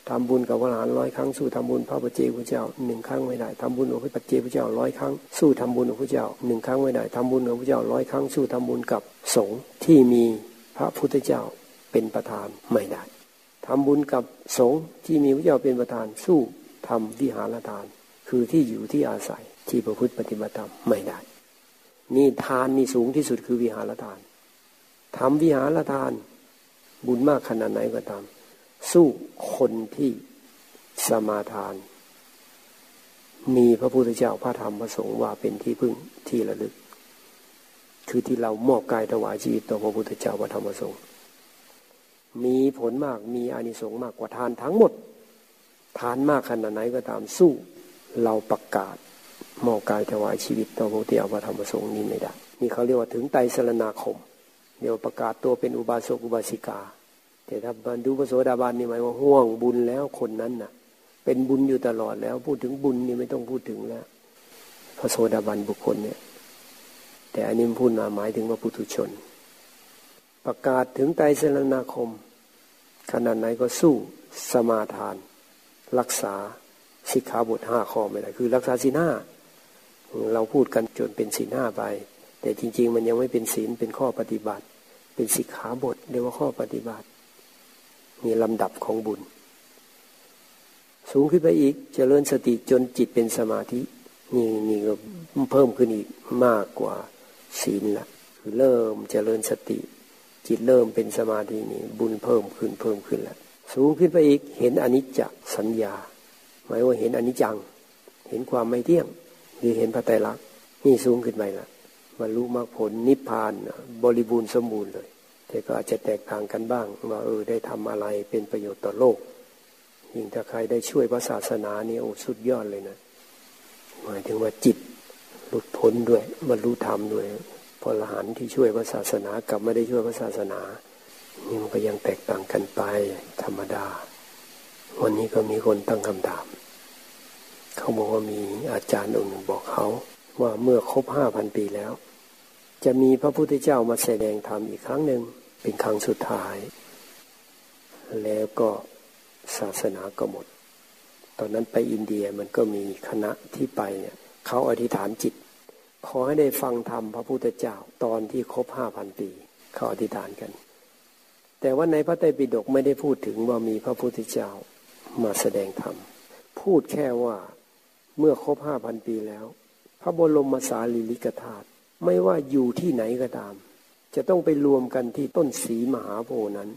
ทำบุญกับพระหลานร้อยครั้งสู้ทำบุญพระปัจเจพระเจ้าหนึ่งครั้งไม่ได้ทำบุญกับพระปเจพระเจ้าร้อยครั้งสู้ทำบุญกับพระเจ้าหนึ่งครั้งไม่ได้ทำบุญกับพระเจ้าร้อยครั้งสู้ทำบุญกับสงฆ์ที่มีพระพุทธเจ้าเป็นประธานไม่ได้ทำบุญกับสงฆ์ที่มีพระเจ้าเป็นประธานสู้ทำวิหารทาน คือที่อยู่ที่อาศัยที่ประพฤติปฏิบัติธรรมไม่ได้ นี่ทานนี่สูงที่สุดคือวิหารทานทำวิหารทาน บุญมากขนาดไหนก็ตาม สู้คนที่สมาทาน มีพระพุทธเจ้าพระธรรมพระสงฆ์ว่าเป็นที่พึ่งที่ระลึก คือที่เรามอบกายถวายชีวิตต่อพระพุทธเจ้าพระธรรมพระสงฆ์มีผลมากมีอานิสงส์มากกว่าทานทั้งหมด ทานมากขนาดไหนก็ตามสู้ เราประกาศมอบกายถวายชีวิตต่อพระพุทธเจ้าพระธรรมสงฆ์นี้ไม่ได้นี่เขาเรียกว่าถึงไตสรณาคมเดี๋ยวประกาศตัวเป็นอุบาสกอุบาสิกา แต่ถ้าบรรลุพระโสดาบันนี่หมายว่าห่วงบุญแล้วคนนั้นน่ะ เป็นบุญอยู่ตลอดแล้ว พูดถึงบุญนี่ไม่ต้องพูดถึงแล้วพระโสดาบันบุคคลเนี่ย แต่อันนี้พูดมาหมายถึงว่าปุถุชน ประกาศถึงไตรสรณาคม ขนาดไหนก็สู้สมาทาน รักษา สิกขาบทห้าข้อไม่ได้คือ รักษาสินห้าเราพูดกันจนเป็นสินห้าไป แต่จริง ๆ มันยังไม่เป็นศีลเป็นข้อปฏิบัติ เป็นสิกขาบทเรียกว่าข้อปฏิบัติมีลำดับของบุญ สูงขึ้นไปอีกจเจริญสติจนจิตเป็นสมาธินี่นี่ก็เพิ่มขึ้นอีกมากกว่าศีลละคือเริ่มจเจริญสติ จิตเริ่มเป็นสมาธินี่บุญเพิ่มขึ้นเพิ่มขึ้นล้วสูงขึ้นไปอีกเห็นอนิจจสัญญา หมายว่าเห็นอนิจจัง เห็นความไม่เที่ยงหรือเห็นพระไตรลักษณ์นี่สูงขึ้นไปล้วบรรลุมรรคผลนิพพานบริบูรณ์สมบูรณ์เลย แต่ก็อาจจะแตกต่างกันบ้าง ว่าเออได้ทำอะไรเป็นประโยชน์ต่อโลก ยิ่งถ้าใครได้ช่วยพระศาสนานี่โอ้สุดยอดเลยนะหมายถึงว่าจิตหลุดพ้นด้วยบรรลุธรรมด้วยพอละหันที่ช่วยพระศาสนากับไม่ได้ช่วยพระศาสนานี่มันก็ยังแตกต่างกันไปธรรมดา วันนี้ก็มีคนตั้งคำถาม เขาบอกว่ามีอาจารย์องค์หนึ่งบอกเขา ว่าเมื่อครบห้าพันปีแล้ว จะมีพระพุทธเจ้ามาแสดงธรรมอีกครั้งหนึ่งเป็นครั้งสุดท้าย แล้วก็ศาสนาก็หมด ตอนนั้นไปอินเดียมันก็มีคณะที่ไปเนี่ยเขาอธิษฐานจิต ขอให้ได้ฟังธรรมพระพุทธเจ้าตอนที่ครบห้าพันปีเขาอธิษฐานกัน แต่ว่าในพระไตรปิฎกไม่ได้พูดถึงว่ามีพระพุทธเจ้า มาแสดงธรรม พูดแค่ว่าเมื่อครบห้าพันปีแล้ว พระบรมสารีริกธาตุไม่ว่าอยู่ที่ไหนก็ตาม จะต้องไปรวมกันที่ต้นสีมหาโพนั้น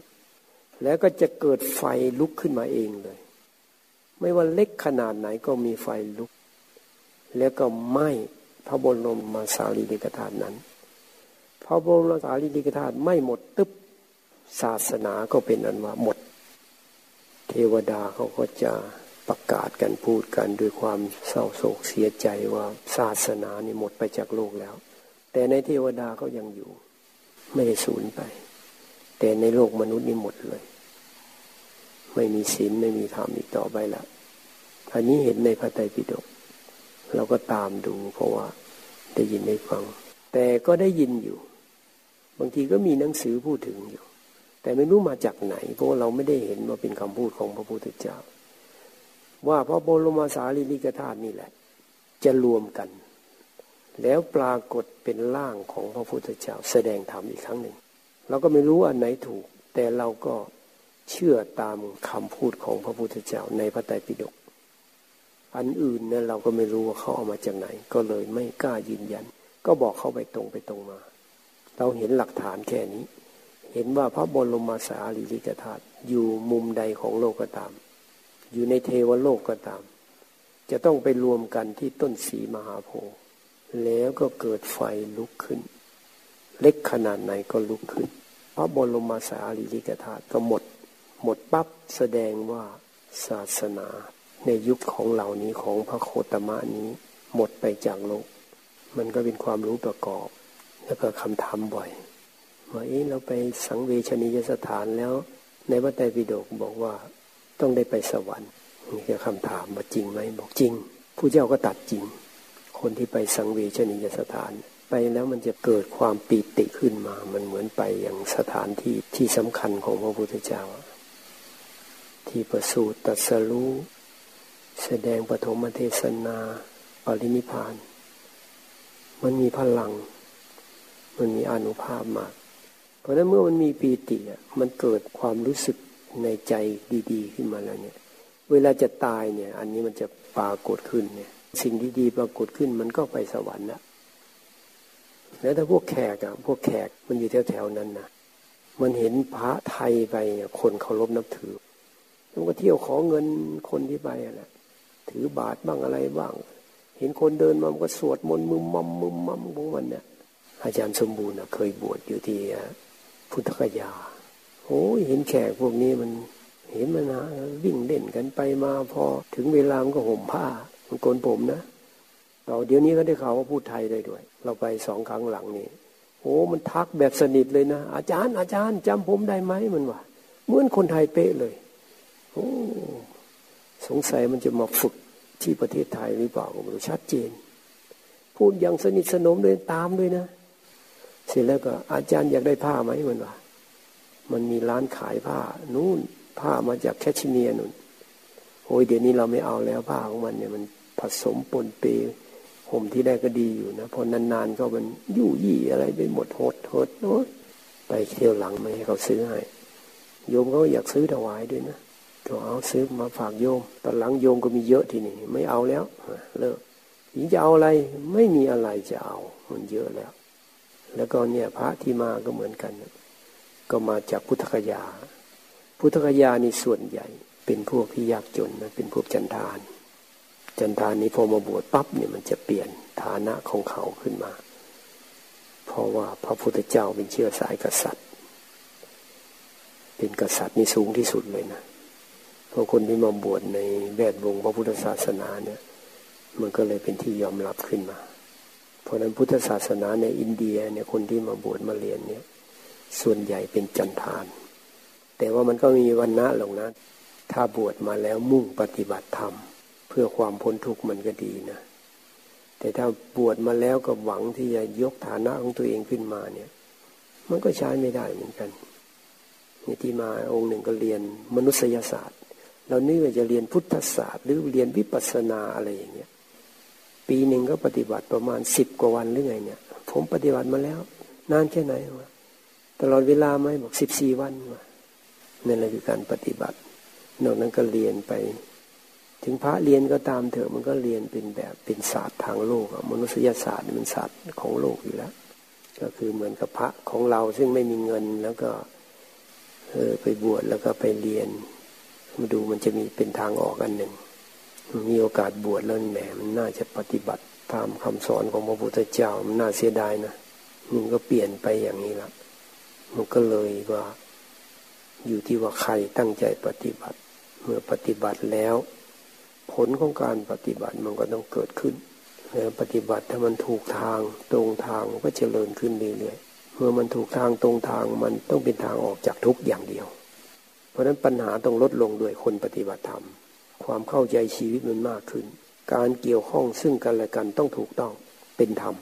แล้วก็จะเกิดไฟลุกขึ้นมาเองเลย ไม่ว่าเล็กขนาดไหนก็มีไฟลุก แล้วก็ไหม้พระบรมมาสารีริกธาตุนั้นพระบรมสารีริกธาตุไม่หมดตึ๊บศาสนาก็เป็นอันว่าหมด เทวดาเขาก็จะประกาศกันพูดกันด้วยความเศร้าโศกเสียใจว่าศาสนานี่หมดไปจากโลกแล้ว แต่ในเทวดาก็ยังอยู่ ไม่ได้สูญไป แต่ในโลกมนุษย์นี่หมดเลย ไม่มีศีลไม่มีธรรมอีกต่อไปละอันนี้เห็นในพระไตรปิฎกเราก็ตามดูเพราะว่าได้ยินได้ฟัง แต่ก็ได้ยินอยู่ บางทีก็มีหนังสือพูดถึงอยู่ แต่ไม่รู้มาจากไหน เพราะเราไม่ได้เห็นว่าเป็นคำพูดของพระพุทธเจ้า ว่าพระบรมสารีริกธาตุนี่แหละ จะรวมกัน แล้วปรากฏเป็นร่างของพระพุทธเจ้า แสดงธรรมอีกครั้งหนึ่ง เราก็ไม่รู้อันไหนถูก แต่เราก็เชื่อตามคำพูดของพระพุทธเจ้าในพระไตรปิฎกอันอื่นเนี่ยเราก็ไม่รู้ว่าเขาเอามาจากไหน ก็เลยไม่กล้ายืนยัน ก็บอกเขาไปตรงไปตรงมา เราเห็นหลักฐานแค่นี้ เห็นว่าพระบรมสารีริกธาตุอยู่มุมใดของโลกก็ตาม อยู่ในเทวโลกก็ตาม จะต้องไปรวมกันที่ต้นสีมหาโพธิ์แล้วก็เกิดไฟลุกขึ้น เล็กขนาดไหนก็ลุกขึ้น พระบรมสารีริกธาตุก็หมด หมดปั๊บแสดงว่าศาสนาในยุคของเหล่านี้ของพระโคตมะนี้ หมดไปจากโลก มันก็เป็นความรู้ประกอบ แล้วก็คำถามบ่อย ว่าเอ๊ะเราไปสังเวชนียสถานแล้ว ในวัตไตรปิฎกบอกว่าต้องได้ไปสวรรค์นี่คือคำถามว่าจริงไหมบอกจริง ผู้เจ้าก็ตัดจริง คนที่ไปสังเวชนียสถาน ไปแล้วมันจะเกิดความปีติขึ้นมา มันเหมือนไปอย่างสถานที่ที่สำคัญของพระพุทธเจ้า ที่ประสูติตัสรู้แสดงปฐมเทศนาปรินิพาน มันมีพลัง มันมีอนุภาพมาก เพราะนั้นเมื่อมันมีปีติอะมันเกิดความรู้สึกในใจดี ๆ ขึ้นมาแล้วเนี่ย เวลาจะตายเนี่ย อันนี้มันจะปรากฏขึ้นเนี่ย สิ่งดีๆปรากฏขึ้นมันก็ไปสวรรค์นะแล้วถ้าพวกแขกอะพวกแขกมันอยู่แถวๆนั้นนะมันเห็นพระไทยไปเนี่ยคนเคารพนับถือมันก็เที่ยวขอเงินคนที่ไปแหละถือบาทบ้างอะไรบ้าง เห็นคนเดินมามันก็สวดมนต์มึมมัมมึมมัมของมันเนี่ยอาจารย์สมบูรณ์เคยบวชอยู่ที่ พุทธคยาโอ้ยเห็นแขกพวกนี้มันเห็นมันนะวิ่งเล่นกันไปมาพอถึงเวลามันก็ห่มผ้า มันโกนผมนะเราเดี๋ยวนี้ก็ได้ข่าวว่าพูดไทยได้ด้วย เราไปสองครั้งหลังนี้โอ้มันทักแบบสนิทเลยนะ อาจารย์อาจารย์จำผมได้ไหมมันว่าเหมือนคนไทยเป๊ะเลยโอ้สงสัยมันจะมาฝึกที่ประเทศไทยหรือเปล่าผมรู้ชัดเจน พูดอย่างสนิทสนมเลยตามเลยนะ สร็จแล้วก็อาจารย์อยากได้ผ้าไหมมันว่ามันมีร้านขายผ้านู่นผ้ามาจากแคชเมียร์นู่นโอ้ยเดี๋ยวนี้เราไม่เอาแล้วผ้าของมันเนี่ยมันผสมปนเปห่มที่ได้ก็ดีอยู่นะพอนานๆก็มันยู่ยี่อะไรไปหมดหดหดโน้ไปเที่ยวหลังไม่ให้เขาซื้อให้โยมเขาอยากซื้อถวายด้วยนะก็เอาซื้อมาฝากโยมตอนหลังโยมก็มีเยอะทีนี้ไม่เอาแล้วเลิกยิงจะเอาอะไรไม่มีอะไรจะเอา มันเยอะแล้ว แล้วก็เนี่ยพระที่มาก็เหมือนกัน ก็มาจากพุทธคยา พุทธคยานี่ส่วนใหญ่ เป็นพวกที่ยากจนนะเป็นพวกจันทาน จันทานนี้พอมาบวชปั๊บเนี่ยมันจะเปลี่ยนฐานะของเขาขึ้นมา เพราะว่าพระพุทธเจ้าเป็นเชื้อสายกษัตริย์ เป็นกษัตริย์นี่สูงที่สุดเลยนะพราะคนที่มาบวชในแวดวงพระพุทธศาสนาเนี่ย มันก็เลยเป็นที่ยอมรับขึ้นมา เพราะนั้นพุทธศาสนาในอินเดียเนี่ยคนที่มาบวชมาเรียนเนี่ยส่วนใหญ่เป็นจันทาน แต่ว่ามันก็มีวันนะหลงนะ ถ้าบวชมาแล้วมุ่งปฏิบัติธรรม เพื่อความพ้นทุกข์มันก็ดีนะ แต่ถ้าบวชมาแล้วก็หวังที่จะยกฐานะของตัวเองขึ้นมาเนี่ย มันก็ใช้ไม่ได้เหมือนกันนี่ที่มาองค์หนึ่งก็เรียนมนุษยศาสตร์ เรานี่ว่าจะเรียนพุทธศาสตร์ หรือเรียนวิปัสสนาอะไรอย่างเงี้ย ปีหนึ่งก็ปฏิบัติประมาณสิบกว่าวันหรือไงเนี่ย ผมปฏิบัติมาแล้ว นานแค่ไหนวะตลอดเวลาไหมบอกสิบสี่วันวะนั่นแหละคือการปฏิบัติ นอกนั้นก็เรียนไป ถึงพระเรียนก็ตามเถอะมันก็เรียนเป็นแบบเป็นศาสตร์ทางโลกมนุษยศาสตร์เป็นศาสตร์ของโลกอยู่แล้ว ก็คือเหมือนกับพระของเราซึ่งไม่มีเงินแล้วก็เออไปบวชแล้วก็ไปเรียนมาดูมันจะมีเป็นทางออกอันหนึ่ง มีโอกาสบวชแล้วแหมมันน่าจะปฏิบัติตามคำสอนของพระพุทธเจ้ามันน่าเสียดายนะมันก็เปลี่ยนไปอย่างนี้ละมันก็เลยว่า อยู่ที่ว่าใครตั้งใจปฏิบัติ เมื่อปฏิบัติแล้ว ผลของการปฏิบัติมันก็ต้องเกิดขึ้นแล้วปฏิบัติถ้ามันถูกทางตรงทางก็เจริญขึ้นเรื่อยๆเมื่อมันถูกทางตรงทางมันต้องเป็นทางออกจากทุกอย่างเดียว เพราะฉะนั้นปัญหาต้องลดลงด้วยคนปฏิบัติธรรม ความเข้าใจชีวิตมันมากขึ้น การเกี่ยวข้องซึ่งกันและกันต้องถูกต้องเป็นธรรม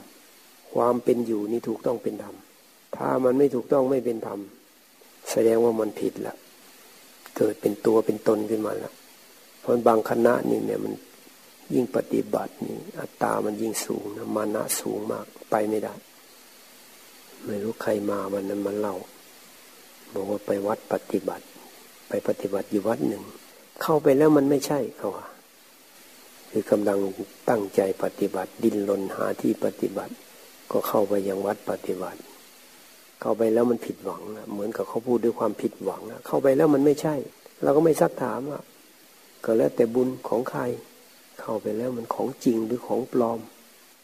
ความเป็นอยู่นี่ถูกต้องเป็นธรรม ถ้ามันไม่ถูกต้องไม่เป็นธรรม แสดงว่ามันผิดละ เกิดเป็นตัวเป็นตนขึ้นมาล้วเพราะบางคณะนี่เนี่ยมันยิ่งปฏิบัตินี่อัตตามันยิ่งสูงนะมานะสูงมากไปไม่ได้ ไม่รู้ใครมาวันนั้นมาเล่าบอกว่าไปวัดปฏิบัติ ไปปฏิบัติอยู่วัดหนึ่ง เข้าไปแล้วมันไม่ใช่เขาว่าคือกำลังตั้งใจปฏิบัติ ดินลนหาที่ปฏิบัติ ก็เข้าไปยังวัดปฏิบัติ เข้าไปแล้วมันผิดหวังนะเหมือนกับเขาพูดด้วยความผิดหวังนะเข้าไปแล้วมันไม่ใช่ เราก็ไม่ซักถามว่าก็แล้วแต่บุญของใคร เข้าไปแล้วมันของจริงหรือของปลอม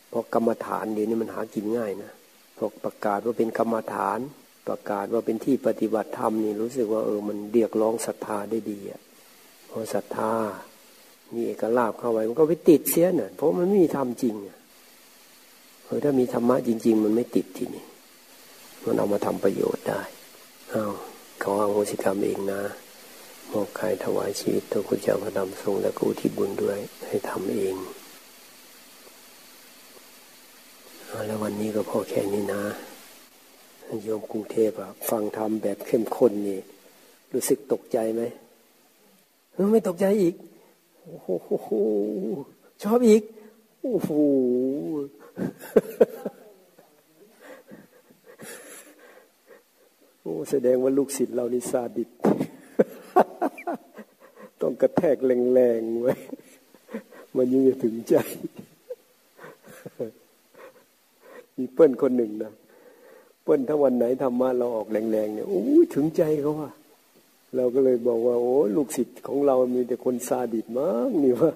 เพราะกรรมฐานเดี๋ยวนี้มันหากินง่ายนะพอประกาศว่าเป็นกรรมฐาน ประกาศว่าเป็นที่ปฏิบัติธรรมนี่รู้สึกว่าเออมันเรียกร้องศรัทธาได้ดีอะ พอศรัทธา มีเอกลาภเข้าไปมันก็ไปติดเสียน่ะเพราะมันไม่มีธรรมจริงเออถ้ามีธรรมะจริง ๆ มันไม่ติดทีนี่มันเอามาทำประโยชน์ได้อ้าวขออโหสิกรรมเองนะมอบกายถวายชีวิตตัวคุณเจ้าพระดำทรงและกูที่บุญด้วย ให้ทำเองแล้ววันนี้ก็พอแค่นี้นะโยมกรุงเทพอะฟังธรรมแบบเข้มข้นนี่ รู้สึกตกใจไหม ไม่ตกใจอีกโอ้โหชอบอีกโอ้โหโอ้แสดงว่าลูกศิษย์เรานี่ซาดิสต้องกระแทกแรงๆไว้มันยิ่งจะถึงใจ มีเปิ้ลคนหนึ่งนะไปปิ้ลถ้าวันไหนธรรมะเราออกแรงๆเนี่ยโอ้ถึงใจเขาว่า เราก็เลยบอกว่า โอ้ลูกศิษย์ของเรามีแต่คนซาดิสมากนี่วะ